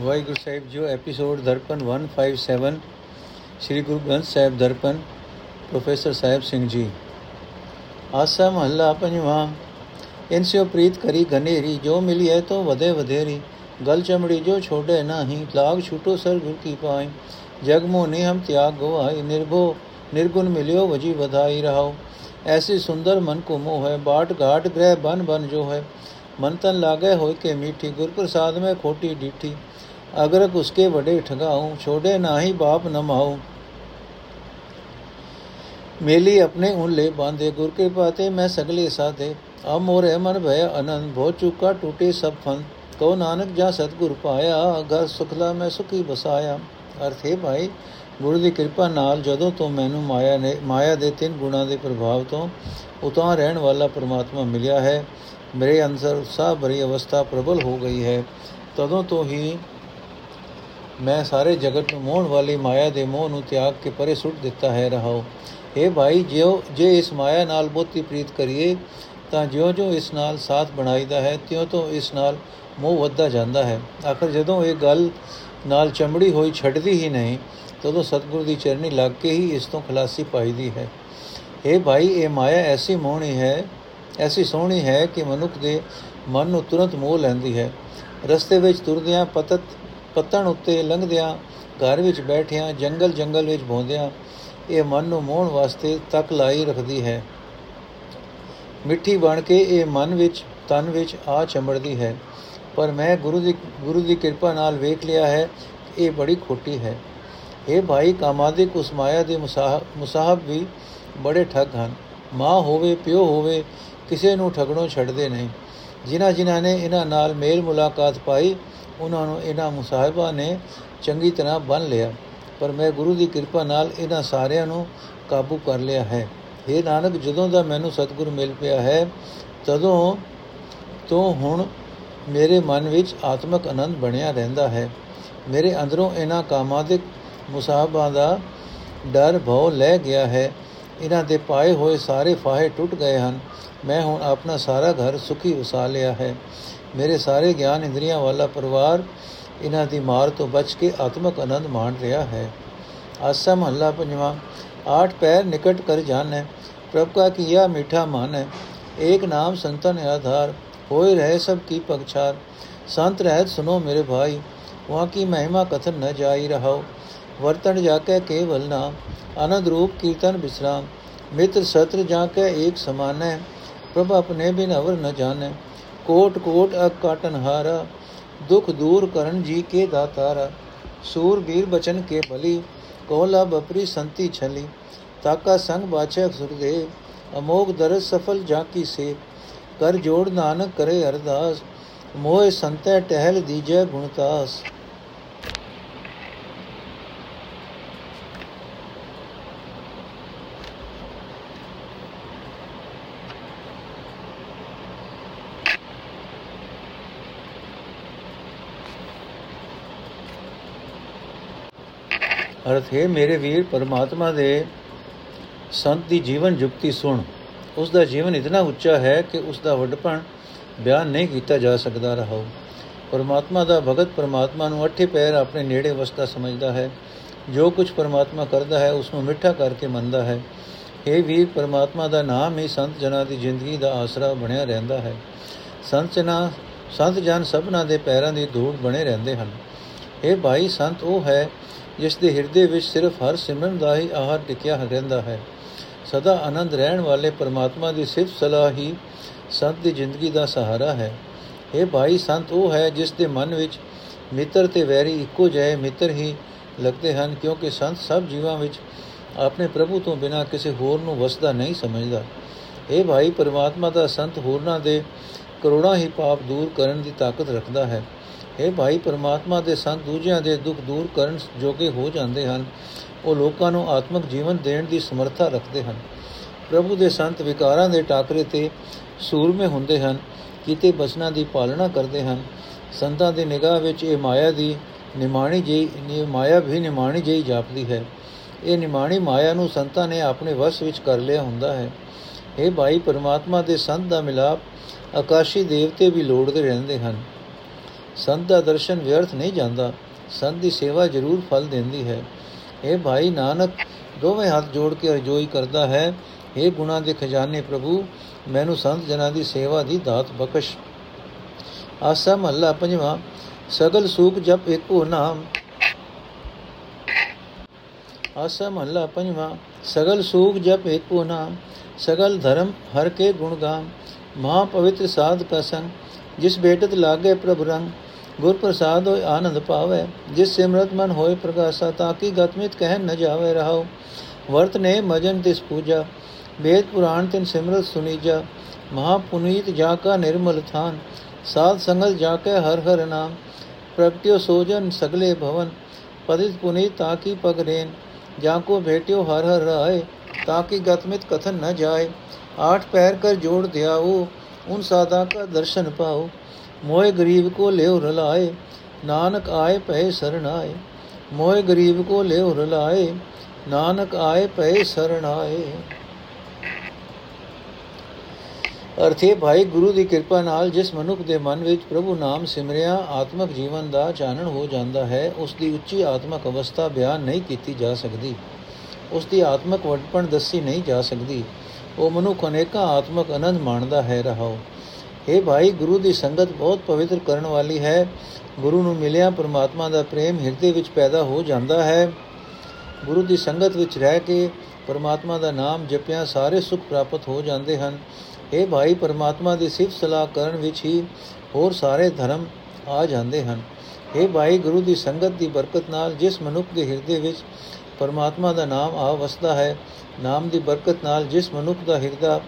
Waheguru Sahib ji episode Darpan 157 ਸ੍ਰੀ Guru Granth Sahib Darpan professor Sahib Singh ji ਆਸਾ ਮਹੱਲਾ ਪੰਜਵਾਂ ਇਨਸਿਓ ਪ੍ਰੀਤ ਕਰੀ ਗਨੇਰੀ ਜੋ ਮਿਲੀ ਹੈ ਤੋ ਵਧੇ ਵਧੇਰੀ ਗਲ ਚਮੜੀ ਜੋ ਛੋੜੇ ਨਹੀਂ ਲਾਗ ਛੂਟੋ ਸਰ ਗੁਰ ਕੀ ਪਾਏ ਜਗ ਮੋਨੇ ਹਮ ਤਿਆਗ ਗਵਾਈ ਨਿਰਭੋ निर्गुण मिलियो वजी बधाई रहो ऐसी सुंदर मन को मोह है बाट घाट ग्रह बन बन जो है मन तन लागे हो के मीठी गुर प्रसाद में खोटी डीठी ਅਗਰਕ ਉਸਕੇ ਵੱਡੇ ਠਗਾਉ ਛੋੜੇ ਨਾਹੀ ਬਾਪ ਨਮਾਉ ਮੇਲੀ ਆਪਣੇ ਉਨਲੇ ਬਾਂਧੇ, ਗੁਰ ਕਿਰਪਾ ਤੇ ਮੈਂ ਸਗਲੇ ਸਾਧੇ। ਆ ਮੋਰੇ ਮਨ ਭਇ ਅਨੰਦ, ਭੋ ਚੁਕਾ ਟੂਟੇ ਸਭ ਫਨ ਕੋ ਨਾਨਕ ਜਾ ਸਤਗੁਰ ਪਾਇਆ, ਘਰ ਸੁਖਲਾ ਮੈਂ ਸੁਖੀ ਬਸਾਇਆ ਅਰਥੇ ਭਾਈ, ਗੁਰੂ ਦੀ ਕਿਰਪਾ ਨਾਲ ਜਦੋਂ ਤੋਂ ਮੈਨੂੰ ਮਾਇਆ ਨੇ, ਮਾਇਆ ਦੇ ਤਿੰਨ ਗੁਣਾਂ ਦੇ ਪ੍ਰਭਾਵ ਤੋਂ ਉਤਾਂ ਰਹਿਣ ਵਾਲਾ ਪਰਮਾਤਮਾ ਮਿਲਿਆ ਹੈ, ਮੇਰੇ ਅੰਦਰ ਉਤਸ਼ਾਹ ਭਰੀ ਅਵਸਥਾ ਪ੍ਰਬਲ ਹੋ ਗਈ ਹੈ। ਤਦੋਂ ਤੋਂ ਹੀ ਮੈਂ ਸਾਰੇ ਜਗਤ ਨੂੰ ਮੋਹਣ ਵਾਲੀ ਮਾਇਆ ਦੇ ਮੋਹ ਨੂੰ ਤਿਆਗ ਕੇ ਪਰੇ ਸੁੱਟ ਦਿੱਤਾ ਹੈ, ਰਹਾਓ। ਇਹ ਭਾਈ, ਜਿਉ, ਜੇ ਇਸ ਮਾਇਆ ਨਾਲ ਬਹੁਤੀ ਪ੍ਰੀਤ ਕਰੀਏ, ਤਾਂ ਜਿਉਂ-ਜਿਉਂ ਇਸ ਨਾਲ ਸਾਥ ਬਣਾਈਦਾ ਹੈ ਤਿਉਂ ਤੋਂ ਇਸ ਨਾਲ ਮੋਹ ਵੱਧਦਾ ਜਾਂਦਾ ਹੈ। ਆਖਰ ਜਦੋਂ ਇਹ ਗੱਲ ਨਾਲ ਚਮੜੀ ਹੋਈ ਛੱਡਦੀ ਹੀ ਨਹੀਂ, ਤਦੋਂ ਸਤਿਗੁਰ ਦੀ ਚਰਨੀ ਲੱਗ ਕੇ ਹੀ ਇਸ ਤੋਂ ਖਲਾਸੀ ਪਾਈਦੀ ਹੈ। ਇਹ ਭਾਈ, ਇਹ ਮਾਇਆ ਐਸੀ ਮੋਹਣੀ ਹੈ, ਐਸੀ ਸੋਹਣੀ ਹੈ ਕਿ ਮਨੁੱਖ ਦੇ ਮਨ ਨੂੰ ਤੁਰੰਤ ਮੋਹ ਲੈਂਦੀ ਹੈ। ਰਸਤੇ ਵਿੱਚ ਤੁਰਦਿਆਂ ਪਤਤ ਪਤਣ ਉੱਤੇ ਲੰਘਦਿਆਂ ਘਰ ਵਿੱਚ ਬੈਠਿਆਂ ਜੰਗਲ ਜੰਗਲ ਵਿੱਚ ਭੌਂਦਿਆਂ ਇਹ ਮਨ ਨੂੰ ਮੋਹਣ ਵਾਸਤੇ ਤੱਕ ਲਾਈ ਰੱਖਦੀ ਹੈ। ਮਿੱਠੀ ਬਣ ਕੇ ਇਹ ਮਨ ਵਿੱਚ, ਤਨ ਵਿੱਚ ਆ ਚੰਬੜਦੀ ਹੈ। ਪਰ ਮੈਂ ਗੁਰੂ ਦੀ ਗੁਰੂ ਦੀ ਕਿਰਪਾ ਨਾਲ ਵੇਖ ਲਿਆ ਹੈ ਇਹ ਬੜੀ ਖੋਟੀ ਹੈ। ਇਹ ਭਾਈ, ਕਾਮਾਦਿਕ ਉਸ ਮਾਇਆ ਦੇ ਮੁਸਾਹਬ ਵੀ ਬੜੇ ਠੱਗ ਹਨ। ਮਾਂ ਹੋਵੇ, ਪਿਓ ਹੋਵੇ, ਕਿਸੇ ਨੂੰ ਠਗਣੋਂ ਛੱਡਦੇ ਨਹੀਂ। ਜਿਨ੍ਹਾਂ ਜਿਨ੍ਹਾਂ ਨੇ ਇਹਨਾਂ ਨਾਲ ਮੇਲ ਮੁਲਾਕਾਤ ਪਾਈ ਉਹਨਾਂ ਨੂੰ ਇਹਨਾਂ ਮੁਸਾਹਿਬਾਂ ਨੇ ਚੰਗੀ ਤਰ੍ਹਾਂ ਬੰਨ ਲਿਆ। ਪਰ ਮੈਂ ਗੁਰੂ ਦੀ ਕਿਰਪਾ ਨਾਲ ਇਹਨਾਂ ਸਾਰਿਆਂ ਨੂੰ ਕਾਬੂ ਕਰ ਲਿਆ ਹੈ। ਇਹ ਨਾਨਕ, ਜਦੋਂ ਦਾ ਮੈਨੂੰ ਸਤਿਗੁਰ ਮਿਲ ਪਿਆ ਹੈ, ਤਦੋਂ ਤੋਂ ਹੁਣ ਮੇਰੇ ਮਨ ਵਿੱਚ ਆਤਮਿਕ ਆਨੰਦ ਬਣਿਆ ਰਹਿੰਦਾ ਹੈ। ਮੇਰੇ ਅੰਦਰੋਂ ਇਹਨਾਂ ਕਾਮਾਦਿਕ ਮੁਸਾਹਬਾਂ ਦਾ ਡਰ ਭਉ ਲੈ ਗਿਆ ਹੈ। ਇਹਨਾਂ ਦੇ ਪਾਏ ਹੋਏ ਸਾਰੇ ਫਾਹੇ ਟੁੱਟ ਗਏ ਹਨ। ਮੈਂ ਹੁਣ ਆਪਣਾ ਸਾਰਾ ਘਰ ਸੁਖੀ ਵਸਾ ਲਿਆ ਹੈ। ਮੇਰੇ ਸਾਰੇ ਗਿਆਨ ਇੰਦਰੀਆਂ ਵਾਲਾ ਪਰਿਵਾਰ ਇਹਨਾਂ ਦੀ ਮਾਰ ਤੋਂ ਬਚ ਕੇ ਆਤਮਿਕ ਆਨੰਦ ਮਾਣ ਰਿਹਾ ਹੈ ਆਸਾ ਮਹੱਲਾ ਪੰਜਵਾਂ आठ पैर निकट कर जान है प्रभु का किया मीठा मान है एक नाम संतन आधार होए रहे सब की पगछार संत रहत सुनो मेरे भाई वहाँ की महिमा कथन न जाई रहो वर्तन जाके केवल नाम आनंद रूप कीर्तन विश्राम मित्र सत्र जाके एक समान है प्रभु अपने बिन अवर न जाने ਕੋਟ ਕੋਟ ਅਕਾਟਨ ਹਾਰਾ, ਦੁਖ ਦੂਰ ਕਰਨ ਜੀ ਕੇ ਦਾਤਾਰਾ। ਸੂਰਬੀਰ ਬਚਨ ਕੇ ਭਲੀ ਕੋਲਾ ਬਪਰੀ ਸੰਤੀ ਛਲੀ। ਤਾਕਾ ਸੰਗ ਬਾਚਕ ਸੁਰਦੇਵ ਅਮੋਗ ਦਰਸ ਸਫਲ ਜਾ ਕੀ ਸੇ। ਕਰ ਜੋੜ ਨਾਨਕ ਕਰੇ ਅਰਦਾਸ ਮੋਏ ਸੰਤੈ ਟਹਿਲ ਦੀਜੈ ਗੁਣਤਾਸ ਅਰਥ ਹੈ, ਮੇਰੇ ਵੀਰ ਪਰਮਾਤਮਾ ਦੇ ਸੰਤ ਦੀ ਜੀਵਨ ਜੁਗਤੀ ਸੁਣ। ਉਸ ਦਾ ਜੀਵਨ ਇਤਨਾ ਉੱਚਾ ਹੈ ਕਿ ਉਸ ਦਾ ਵੱਡਪਣ ਬਿਆਨ ਨਹੀਂ ਕੀਤਾ ਜਾ ਸਕਦਾ ਰਹੋ ਪਰਮਾਤਮਾ ਦਾ ਭਗਤ ਪਰਮਾਤਮਾ ਨੂੰ ਅੱਠੇ ਪੈਰ ਆਪਣੇ ਨੇੜੇ ਵਸਦਾ ਸਮਝਦਾ ਹੈ। ਜੋ ਕੁਝ ਪਰਮਾਤਮਾ ਕਰਦਾ ਹੈ, ਉਸ ਨੂੰ ਮਿੱਠਾ ਕਰਕੇ ਮੰਨਦਾ ਹੈ। ਇਹ ਵੀਰ, ਪਰਮਾਤਮਾ ਦਾ ਨਾਮ ਹੀ ਸੰਤ ਜਨਾਂ ਦੀ ਜ਼ਿੰਦਗੀ ਦਾ ਆਸਰਾ ਬਣਿਆ ਰਹਿੰਦਾ ਹੈ। ਸੰਤ ਜਨਾਂ, ਸੰਤ ਜਨ ਸਭਨਾ ਦੇ ਪੈਰਾਂ ਦੀ ਧੂੜ ਬਣੇ ਰਹਿੰਦੇ ਹਨ। ਇਹ ਭਾਈ, ਸੰਤ ਉਹ ਹੈ ਜਿਸ ਦੇ ਹਿਰਦੇ ਵਿੱਚ ਸਿਰਫ ਹਰ ਸਿਮਰਨ ਦਾ ਹੀ ਆਹਾਰ ਟਿਕਿਆ ਰਹਿੰਦਾ ਹੈ। ਸਦਾ ਆਨੰਦ ਰਹਿਣ ਵਾਲੇ ਪਰਮਾਤਮਾ ਦੀ ਸਿਫਤ ਸਲਾਹ ਹੀ ਸੰਤ ਦੀ ਜ਼ਿੰਦਗੀ ਦਾ ਸਹਾਰਾ ਹੈ। ਇਹ ਭਾਈ ਸੰਤ, ਉਹ ਹੈ ਜਿਸ ਦੇ ਮਨ ਵਿੱਚ ਮਿੱਤਰ ਤੇ ਵੈਰੀ ਇੱਕੋ ਜਿਹੇ ਮਿੱਤਰ ਹੀ ਲੱਗਦੇ ਹਨ, ਕਿਉਂਕਿ ਸੰਤ ਸਭ ਜੀਵਾਂ ਵਿੱਚ ਆਪਣੇ ਪ੍ਰਭੂ ਤੋਂ ਬਿਨਾ ਕਿਸੇ ਹੋਰ ਨੂੰ ਵਸਦਾ ਨਹੀਂ ਸਮਝਦਾ। ਇਹ ਭਾਈ, ਪਰਮਾਤਮਾ ਦਾ ਸੰਤ ਹੋਰਨਾਂ ਦੇ ਕਰੋੜਾਂ ਹੀ ਪਾਪ ਦੂਰ ਕਰਨ ਦੀ ਤਾਕਤ ਰੱਖਦਾ ਹੈ। ਇਹ ਭਾਈ ਪਰਮਾਤਮਾ ਦੇ ਸੰਤ ਦੂਜਿਆਂ ਦੇ ਦੁੱਖ ਦੂਰ ਕਰਨ ਜੋਗੇ ਹੋ ਜਾਂਦੇ ਹਨ। ਉਹ ਲੋਕਾਂ ਨੂੰ ਆਤਮਿਕ ਜੀਵਨ ਦੇਣ ਦੀ ਸਮਰੱਥਾ ਰੱਖਦੇ ਹਨ। ਪ੍ਰਭੂ ਦੇ ਸੰਤ ਵਿਕਾਰਾਂ ਦੇ ਟਾਕਰੇ ਤੇ ਸੂਰਮੇ ਹੁੰਦੇ ਹਨ, ਕਿਤੇ ਬਚਨਾਂ ਦੀ ਪਾਲਣਾ ਕਰਦੇ ਹਨ। ਸੰਤਾਂ ਦੀ ਨਿਗਾਹ ਵਿੱਚ ਇਹ ਮਾਇਆ ਦੀ ਨਿਮਾਣੀ ਜਿਹੀ ਮਾਇਆ ਵੀ ਨਿਮਾਣੀ ਜਿਹੀ ਜਾਪਦੀ ਹੈ। ਇਹ ਨਿਮਾਣੀ ਮਾਇਆ ਨੂੰ ਸੰਤਾਂ ਨੇ ਆਪਣੇ ਵਸ ਵਿੱਚ ਕਰ ਲਿਆ ਹੁੰਦਾ ਹੈ। ਇਹ ਭਾਈ ਪਰਮਾਤਮਾ ਦੇ ਸੰਤ ਦਾ ਮਿਲਾਪ ਆਕਾਸ਼ੀ ਦੇਵਤੇ ਵੀ ਲੋੜਦੇ ਰਹਿੰਦੇ ਹਨ। ਸੰਤ ਦਾ ਦਰਸ਼ਨ ਵਿਅਰਥ ਨਹੀਂ ਜਾਂਦਾ। ਸੰਤ ਦੀ ਸੇਵਾ ਜ਼ਰੂਰ ਫਲ ਦਿੰਦੀ ਹੈ। ਇਹ ਭਾਈ ਨਾਨਕ, ਦੋਵੇਂ ਹੱਥ ਜੋੜ ਕੇ ਅਰਜ਼ੋਈ ਕਰਦਾ ਹੈ ਇਹ ਗੁਣਾ ਦੇ ਖਜ਼ਾਨੇ ਪ੍ਰਭੂ, ਮੈਨੂੰ ਸੰਤ ਜਨਾਂ ਦੀ ਸੇਵਾ ਦੀ ਦਾਤ ਬਖਸ਼। ਆਸਾ ਮਹੱਲਾ ਪੰਜਵਾਂ, ਸਗਲ ਸੂਖ ਜਪ ਏਕੋ ਨਾਮ। ਆਸਾ ਮਹੱਲਾ ਪੰਜਵਾਂ, ਸਗਲ ਸੂਖ ਜਪ ਏਕੋ ਨਾਮ। ਸਗਲ ਧਰਮ ਹਰ ਕੇ ਗੁਣ ਗਾਮ। ਮਹਾ ਪਵਿੱਤਰ ਸਾਧ ਕਾ ਸੰਗ ਜਿਸ ਬੇਟਤ ਲਾਗੇ ਪ੍ਰਭ ਰੰਗ। ਗੁਰ ਪ੍ਰਸਾਦ ਹੋਇ ਆਨੰਦ ਪਾਵੇ ਜਿਸ ਸਿਮਰਤ ਮਨ ਹੋਏ ਪ੍ਰਗਾਸਾ ਤਾਕੀ ਗਤਮਿਤ ਕਹਿ ਨ ਜਾਵੇ ਰਹਾਓ ਵਰਤ ਨੇ ਮਜਨ ਤਿਸ ਪੂਜਾ ਵੇਦ ਪੁਰਾਣ ਤਿਨ ਸਿਮਰਤ ਸੁਨੀਜਾ ਮਹਾ ਪੁਨੀਤ ਜਾ ਕਾ ਨਿਰਮਲ ਥਾਨ ਸਾਧ ਸੰਗਲ ਜਾ ਕੇ ਹਰ ਹਰ ਨਾਮ ਪ੍ਰਗਟਿਓ ਸੋਜਨ ਸਗਲੇ ਭਵਨ ਪਦਿਤ ਪੁਨੀਤ ਤਾਕੀ ਪਗਰੇਨ ਜਾਂ ਕੋ ਭੇਟਿਓ ਹਰ ਹਰ ਰਾਏ ਤਾਕੀ ਗਤਮਿਤ ਕਥਨ ਨ ਜਾਏ ਆਠ ਪੈਰ ਕਰ ਜੋੜ ਦਿਆਓ ਉਨ ਸਾਦਾ ਕਾ ਦਰਸ਼ਨ ਪਾਓ ਮੋਏ ਗਰੀਬ ਕੋ ਲਿਓ ਰਲਾਏ, ਨਾਨਕ ਆਏ ਪਏ ਸਰਣ ਆਏ। ਮੋਏ ਗਰੀਬ ਕੋ ਲਿਓ ਰਲਾਏ, ਨਾਨਕ ਆਏ ਪਏ ਸਰਣ ਆਏ। ਅਰਥੇ ਭਾਈ, ਗੁਰੂ ਦੀ ਕਿਰਪਾ ਨਾਲ ਜਿਸ ਮਨੁੱਖ ਦੇ ਮਨ ਵਿੱਚ ਪ੍ਰਭੂ ਨਾਮ ਸਿਮਰਿਆ, ਆਤਮਿਕ ਜੀਵਨ ਦਾ ਚਾਨਣ ਹੋ ਜਾਂਦਾ ਹੈ, ਉਸ ਦੀ ਉੱਚੀ ਆਤਮਿਕ ਅਵਸਥਾ ਬਿਆਨ ਨਹੀਂ ਕੀਤੀ ਜਾ ਸਕਦੀ। ਉਸ ਦੀ ਆਤਮਿਕ ਵਡਪਣ ਦੱਸੀ ਨਹੀਂ ਜਾ ਸਕਦੀ। ਉਹ ਮਨੁੱਖ ਅਨੇਕਾਂ ਆਤਮਿਕ ਆਨੰਦ ਮਾਣਦਾ ਹੈ ਰਹਾਓ ਇਹ ਭਾਈ, ਗੁਰੂ ਦੀ ਸੰਗਤ ਬਹੁਤ ਪਵਿੱਤਰ ਕਰਨ ਵਾਲੀ ਹੈ। ਗੁਰੂ ਨੂੰ ਮਿਲਿਆ ਪਰਮਾਤਮਾ ਦਾ ਪ੍ਰੇਮ ਹਿਰਦੇ ਵਿੱਚ ਪੈਦਾ ਹੋ ਜਾਂਦਾ ਹੈ। ਗੁਰੂ ਦੀ ਸੰਗਤ ਵਿੱਚ ਰਹਿ ਕੇ ਪਰਮਾਤਮਾ ਦਾ ਨਾਮ ਜਪਿਆ, ਸਾਰੇ ਸੁਖ ਪ੍ਰਾਪਤ ਹੋ ਜਾਂਦੇ ਹਨ। ਇਹ ਭਾਈ, ਪਰਮਾਤਮਾ ਦੀ ਸਿਫਤ ਸਲਾਹ ਕਰਨ ਵਿੱਚ ਹੀ ਹੋਰ ਸਾਰੇ ਧਰਮ ਆ ਜਾਂਦੇ ਹਨ। ਇਹ ਭਾਈ, ਗੁਰੂ ਦੀ ਸੰਗਤ ਦੀ ਬਰਕਤ ਨਾਲ ਜਿਸ ਮਨੁੱਖ ਦੇ ਹਿਰਦੇ ਵਿੱਚ ਪਰਮਾਤਮਾ ਦਾ ਨਾਮ ਆ ਵਸਦਾ ਹੈ, ਨਾਮ ਦੀ ਬਰਕਤ ਨਾਲ ਜਿਸ ਮਨੁੱਖ ਦਾ ਹਿਰਦਾ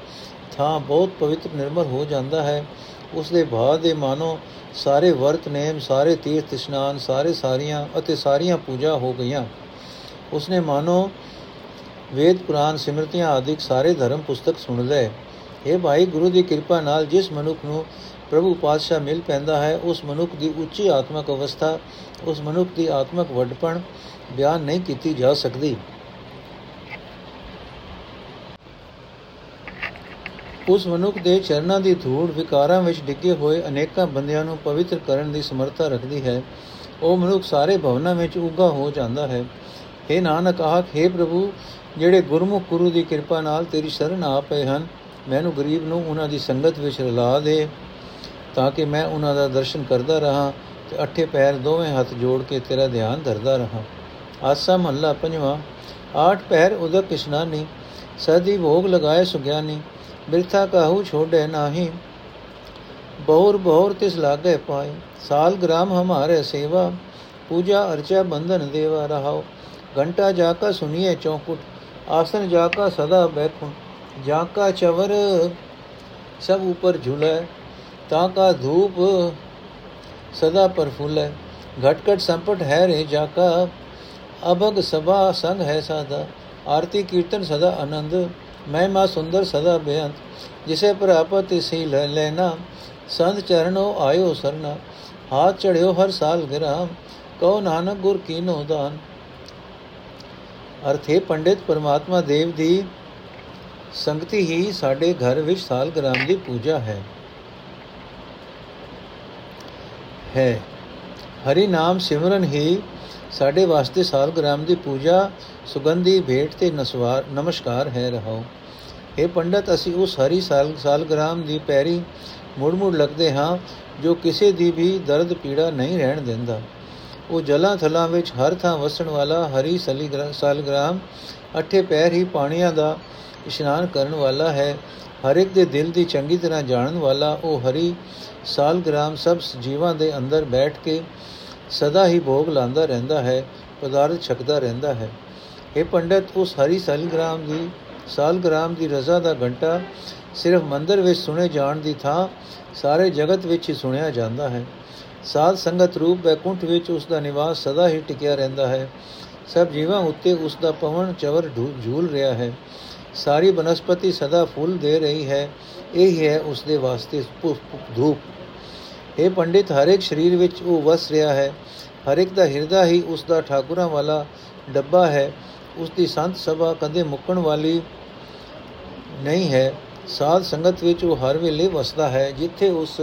ਥਾਂ ਬਹੁਤ ਪਵਿੱਤਰ ਨਿਰਮਲ ਹੋ ਜਾਂਦਾ ਹੈ। ਉਸ ਦੇ ਭਾਵ ਦੇ ਮਾਨੋ ਸਾਰੇ ਵਰਤ ਨੇਮ, ਸਾਰੇ ਤੀਰਥ ਇਸ਼ਨਾਨ, ਸਾਰੇ ਸਾਰੀਆਂ ਅਤੇ ਸਾਰੀਆਂ ਪੂਜਾ ਹੋ ਗਈਆਂ। ਉਸਨੇ ਮਾਨੋ ਵੇਦ ਪੁਰਾਨ ਸਿਮਰਤੀਆਂ ਆਦਿਕ ਸਾਰੇ ਧਰਮ ਪੁਸਤਕ ਸੁਣ ਲਏ। ਇਹ ਭਾਈ, ਗੁਰੂ ਦੀ ਕਿਰਪਾ ਨਾਲ ਜਿਸ ਮਨੁੱਖ ਨੂੰ ਪ੍ਰਭੂ ਪਾਤਸ਼ਾਹ ਮਿਲ ਪੈਂਦਾ ਹੈ, ਉਸ ਮਨੁੱਖ ਦੀ ਉੱਚੀ ਆਤਮਿਕ ਅਵਸਥਾ, ਉਸ ਮਨੁੱਖ ਦੀ ਆਤਮਿਕ ਵੱਡਪਣ ਬਿਆਨ ਨਹੀਂ ਕੀਤੀ ਜਾ ਸਕਦੀ। ਉਸ ਮਨੁੱਖ ਦੇ ਚਰਨਾਂ ਦੀ ਧੂੜ ਵਿਕਾਰਾਂ ਵਿੱਚ ਡਿੱਗੇ ਹੋਏ ਅਨੇਕਾਂ ਬੰਦਿਆਂ ਨੂੰ ਪਵਿੱਤਰ ਕਰਨ ਦੀ ਸਮਰੱਥਾ ਰੱਖਦੀ ਹੈ। ਉਹ ਮਨੁੱਖ ਸਾਰੇ ਭਵਨਾਂ ਵਿੱਚ ਉੱਗਾ ਹੋ ਜਾਂਦਾ ਹੈ। हे ਨਾਨਕ, ਆਖ हे ਪ੍ਰਭੂ, ਜਿਹੜੇ ਗੁਰਮੁਖ ਗੁਰੂ ਦੀ ਕਿਰਪਾ ਨਾਲ ਤੇਰੀ ਸ਼ਰਨ ਆ ਪਏ ਹਨ, ਮੈਨੂੰ ਗਰੀਬ ਨੂੰ ਉਹਨਾਂ ਦੀ ਸੰਗਤ ਵਿੱਚ ਰਲਾ ਦੇ, ਤਾਂ ਕਿ ਮੈਂ ਉਹਨਾਂ ਦਾ ਦਰਸ਼ਨ ਕਰਦਾ ਰਹਾ ਤੇ ਅੱਠੇ ਪੈਰ ਦੋਵੇਂ ਹੱਥ ਜੋੜ ਕੇ ਤੇਰਾ ਧਿਆਨ ਧਰਦਾ ਰਹਾ। ਆਸਾ ਮਹੱਲਾ ਪੰਜਵਾਂ, ਆਠ ਪੈਰ ਉਦਕ ਇਸ਼ਨਾਨੀ ਸਦੀ ਭੋਗ ਲਗਾਏ ਸੁਗਿਆਨੀ बिरथा कहु छोड़े नाही। बहुर बहुर तिस लागे पाए साल ग्राम हमारे सेवा। पूजा अर्चा बंधन देवा रहाओ। घंटा जाका सुनिए चौकुट। आसन जाका सदा बैकुण जाका चवर सब ऊपर झूले। ताका धूप सदा परफुल है घटकट संपट है रे जाका। अभग सभा संग है सादा आरती कीर्तन सदा आनंद। महिमा सुंदर सदा बेअंत जिसे प्रापत सी लेना संत चरणों आयो सरना हाथ चढ़ियो हर साल गिराम ਕਹੋ ਨਾਨਕ ਗੁਰ ਕੀਨੋ ਦਾਨ ਅਰਥੇ ਪੰਡਿਤ ਪਰਮਾਤਮਾ ਦੇਵ ਦੀ ਸੰਗਤੀ ਹੀ ਸਾਡੇ ਘਰ ਵਿੱਚ ਸਾਲਗ੍ਰਾਮ ਦੀ ਪੂਜਾ ਹੈ ਹੈ ਹਰੀ ਨਾਮ ਸਿਮਰਨ ਹੀ ਸਾਡੇ ਵਾਸਤੇ ਸਾਲਗ੍ਰਾਮ ਦੀ ਪੂਜਾ ਸੁਗੰਧੀ ਭੇਟ ਤੇ ਨਸਵਾਰ ਨਮਸਕਾਰ ਹੈ ਰਹਾਓ ਇਹ ਪੰਡਤ, ਅਸੀਂ ਉਸ ਹਰੀ ਸਾਲ, ਸਾਲਗ੍ਰਾਮ ਦੀ ਪੈਰੀ ਮੁੜ ਮੁੜ ਲੱਗਦੇ ਹਾਂ, ਜੋ ਕਿਸੇ ਦੀ ਵੀ ਦਰਦ ਪੀੜਾ ਨਹੀਂ ਰਹਿਣ ਦਿੰਦਾ। ਉਹ ਜਲਾਂ ਥਲਾਂ ਵਿੱਚ ਹਰ ਥਾਂ ਵਸਣ ਵਾਲਾ ਹਰੀ ਸਾਲਗ੍ਰਾਮ, ਅਠੇ ਪੈਰ ਹੀ ਪਾਣੀਆਂ ਦਾ ਇਸ਼ਨਾਨ ਕਰਨ ਵਾਲਾ ਹੈ। ਹਰ ਇੱਕ ਦੇ ਦਿਲ ਦੀ ਚੰਗੀ ਤਰ੍ਹਾਂ ਜਾਣਨ ਵਾਲਾ ਉਹ ਹਰੀ ਸਾਲਗ੍ਰਾਮ ਸਭ ਜੀਵਾਂ ਦੇ ਅੰਦਰ ਬੈਠ ਕੇ ਸਦਾ ਹੀ ਭੋਗ ਲਾਂਦਾ ਰਹਿੰਦਾ ਹੈ, ਪਦਾਰਥ ਛਕਦਾ ਰਹਿੰਦਾ ਹੈ। ਇਹ ਪੰਡਤ, ਉਸ ਹਰੀ ਸਾਲਗ੍ਰਾਮ ਦੀ ਸਾਲਗ੍ਰਾਮ ਦੀ ਰਜ਼ਾ ਦਾ ਘੰਟਾ ਸਿਰਫ ਮੰਦਰ ਵਿੱਚ ਸੁਣੇ ਜਾਣ ਦੀ ਥਾਂ ਸਾਰੇ ਜਗਤ ਵਿੱਚ ਹੀ ਸੁਣਿਆ ਜਾਂਦਾ ਹੈ। ਸਾਧ ਸੰਗਤ ਰੂਪ ਬੈਕੁੰਠ ਵਿੱਚ ਉਸ ਦਾ ਨਿਵਾਸ ਸਦਾ ਹੀ ਟਿਕਿਆ ਰਹਿੰਦਾ ਹੈ। ਸਭ ਜੀਵਾਂ ਉੱਤੇ ਉਸ ਦਾ ਪਵਨ ਚਵਰ ਝੂਲ ਰਿਹਾ ਹੈ। ਸਾਰੀ ਬਨਸਪਤੀ ਸਦਾ ਫੁੱਲ ਦੇ ਰਹੀ ਹੈ। ਇਹ ਹੈ ਉਸ ਦੇ ਵਾਸਤੇ ਧੂਪ। ਇਹ ਪੰਡਿਤ, ਹਰ ਇੱਕ ਸਰੀਰ ਵਿੱਚ ਉਹ ਵਸ ਰਿਹਾ ਹੈ। ਹਰ ਇੱਕ ਦਾ ਹਿਰਦਾ ਹੀ ਉਸ ਦਾ ਠਾਕੁਰਾਂ ਵਾਲਾ ਡੱਬਾ ਹੈ। ਉਸ ਦੀ ਸੰਤ ਸਭਾ ਕਦੇ ਮੁੱਕਣ ਵਾਲੀ ਨਹੀਂ ਹੈ। ਸਾਧ ਸੰਗਤ ਵਿੱਚ ਉਹ ਹਰ ਵੇਲੇ ਵਸਦਾ ਹੈ, ਜਿੱਥੇ ਉਸ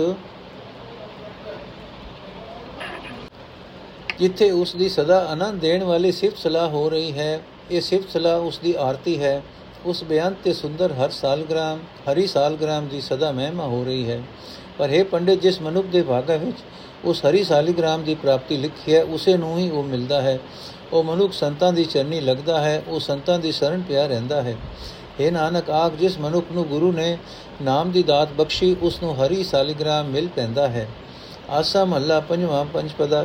ਜਿੱਥੇ ਉਸ ਦੀ ਸਦਾ ਆਨੰਦ ਦੇਣ ਵਾਲੀ ਸਿਫਤ ਸਲਾਹ ਹੋ ਰਹੀ ਹੈ। ਇਹ ਸਿਫਤ ਸਲਾਹ ਉਸ ਦੀ ਆਰਤੀ ਹੈ। ਉਸ ਬਿਆਨ ਤੇ ਸੁੰਦਰ ਹਰ ਸਾਲਗ੍ਰਾਮ, ਹਰੀ ਸਾਲਗ੍ਰਾਮ ਦੀ ਸਦਾ ਮਹਿਮਾ ਹੋ ਰਹੀ ਹੈ। ਪਰ ਇਹ ਪੰਡਿਤ, ਜਿਸ ਮਨੁੱਖ ਦੇ ਭਾਗਾ ਵਿੱਚ ਉਸ ਹਰੀ ਸਾਲਗ੍ਰਾਮ ਦੀ ਪ੍ਰਾਪਤੀ ਲਿਖੀ ਹੈ, ਉਸੇ ਨੂੰ ਹੀ ਉਹ ਮਿਲਦਾ ਹੈ। ਉਹ ਮਨੁੱਖ ਸੰਤਾਂ ਦੀ ਚਰਨੀ ਲੱਗਦਾ ਹੈ, ਉਹ ਸੰਤਾਂ ਦੀ ਸ਼ਰਨ ਪਿਆ ਰਹਿੰਦਾ ਹੈ। ਹੈ ਨਾਨਕ, ਆਖ ਜਿਸ ਮਨੁੱਖ ਨੂੰ ਗੁਰੂ ਨੇ ਨਾਮ ਦੀ ਦਾਤ ਬਖਸ਼ੀ, ਉਸ ਨੂੰ ਹਰੀ ਸਾਲਿਗ੍ਰਾਮ ਮਿਲ ਪੈਂਦਾ ਹੈ। ਆਸਾ ਮਹੱਲਾ ਪੰਜਵਾਂ, ਪੰਜ ਪਦਾ,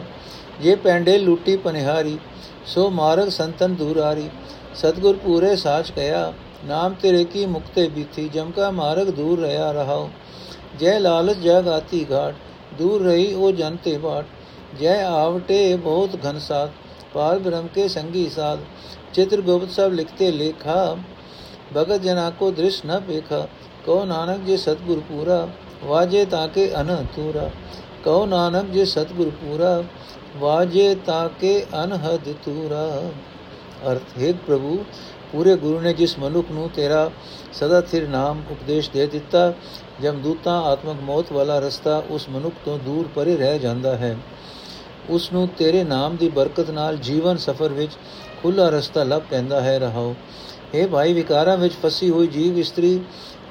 ਜੇ ਪੈਂਡੇ ਲੂਟੀ ਪਨਿਹਾਰੀ, ਸੋ ਮਾਰਗ ਸੰਤਨ ਦੂਰਾਰੀ ਸਤਗੁਰ ਪੂਰੇ ਸਾਚ ਕਹਿਆ ਨਾਮ ਤੇਰੇ ਕੀ ਮੁਕਤੇ ਬੀਤੀ, ਜਮ ਕਾ ਮਾਰਗ ਦੂਰ ਰਹਾ ਰਹਾਉ। ਜੈ ਲਾਲਚ ਜਗ ਆਤੀ ਘਾਟ, ਦੂਰ ਰਹੀ ਉਹ ਜਨ ਤੇ ਬਾਟ ਜੈ ਆਵਟੇ ਬਹੁਤ ਘਨਸਾਤ ਪਾਰ ਬ੍ਰਹਮ ਕੇ ਸੰਗੀ ਸਾਧ ਚਿਤ੍ਰਗੁਪਤ ਸਾਹਿਬ ਲਿਖਤੇ ਲੇਖਾ ਭਗਤ ਜਨਾ ਕੋ ਦ੍ਰਿਸ਼ ਨ ਪੇਖਾ ਕਉ ਨਾਨਕ ਜੇ ਸਤਗੁਰ ਪੂਰਾ ਵਾਜੇ ਤਾਕੇ ਅਨਹਤੂਰਾ ਕਉ ਨਾਨਕ ਜੇ ਸਤਗੁਰ ਪੂਰਾ ਵਾਜੇ ਤਾਕੇ ਅਨਹਦ ਤੂਰਾ ਅਰਥ ਹੈ ਪ੍ਰਭੂ ਪੂਰੇ ਗੁਰੂ ਨੇ ਜਿਸ ਮਨੁੱਖ ਨੂੰ ਤੇਰਾ ਸਦਾ ਥਿਰ ਨਾਮ ਉਪਦੇਸ਼ ਦੇ ਦਿੱਤਾ ਜਮਦੂਤਾਂ ਆਤਮਕ ਮੌਤ ਵਾਲਾ ਰਸਤਾ ਉਸ ਮਨੁੱਖ ਤੋਂ ਦੂਰ ਪਰੇ ਰਹਿ ਜਾਂਦਾ ਹੈ ਉਸ ਨੂੰ ਤੇਰੇ ਨਾਮ ਦੀ ਬਰਕਤ ਨਾਲ ਜੀਵਨ ਸਫਰ ਵਿੱਚ ਖੁੱਲਾ ਰਸਤਾ ਲੱਭ ਪੈਂਦਾ ਹੈ ਰਹਾਓ ਇਹ ਭਾਈ, ਵਿਕਾਰਾਂ ਵਿੱਚ ਫਸੀ ਹੋਈ ਜੀਵ ਇਸਤਰੀ,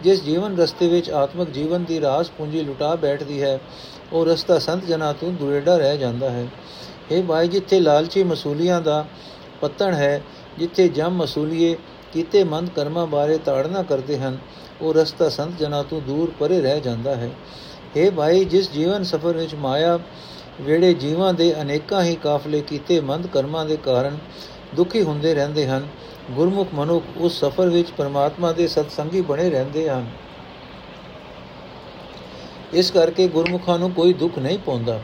ਜਿਸ ਜੀਵਨ ਰਸਤੇ ਵਿੱਚ ਆਤਮਕ ਜੀਵਨ ਦੀ ਰਾਸ ਪੂੰਜੀ ਲੁਟਾ ਬੈਠਦੀ ਹੈ, ਉਹ ਰਸਤਾ ਸੰਤ ਜਨਾਂ ਤੋਂ ਦੁਰੇਡਾ ਰਹਿ ਜਾਂਦਾ ਹੈ। ਇਹ ਭਾਈ, ਜਿੱਥੇ ਲਾਲਚੀ ਮਸੂਲੀਆਂ ਦਾ ਪਤਨ ਹੈ, ਜਿੱਥੇ ਜਮ ਮਸੂਲੀਏ ਕੀਤੇ ਮੰਦ ਕਰਮਾਂ ਬਾਰੇ ਤਾੜਨਾ ਕਰਦੇ ਹਨ, ਉਹ ਰਸਤਾ ਸੰਤ ਜਨਾਂ ਤੋਂ ਦੂਰ ਪਰੇ ਰਹਿ ਜਾਂਦਾ ਹੈ। ਇਹ ਭਾਈ, ਜਿਸ ਜੀਵਨ ਸਫਰ ਵਿੱਚ ਮਾਇਆ ਵੇੜੇ ਜੀਵਾਂ ਦੇ ਅਨੇਕਾਂ ਹੀ ਕਾਫਲੇ ਕੀਤੇ ਮੰਦ ਕਰਮਾਂ ਦੇ ਕਾਰਨ ਦੁਖੀ ਹੁੰਦੇ ਰਹਿੰਦੇ ਹਨ ਗੁਰਮੁਖ ਮਨੁੱਖ ਉਸ ਸਫਰ ਵਿੱਚ ਪਰਮਾਤਮਾ ਦੇ ਸਤਸੰਗੀ ਬਣੇ ਰਹਿੰਦੇ ਹਨ। ਇਸ ਕਰਕੇ ਗੁਰਮੁਖਾਂ ਨੂੰ ਕੋਈ ਦੁੱਖ ਨਹੀਂ ਪਹੁੰਚਦਾ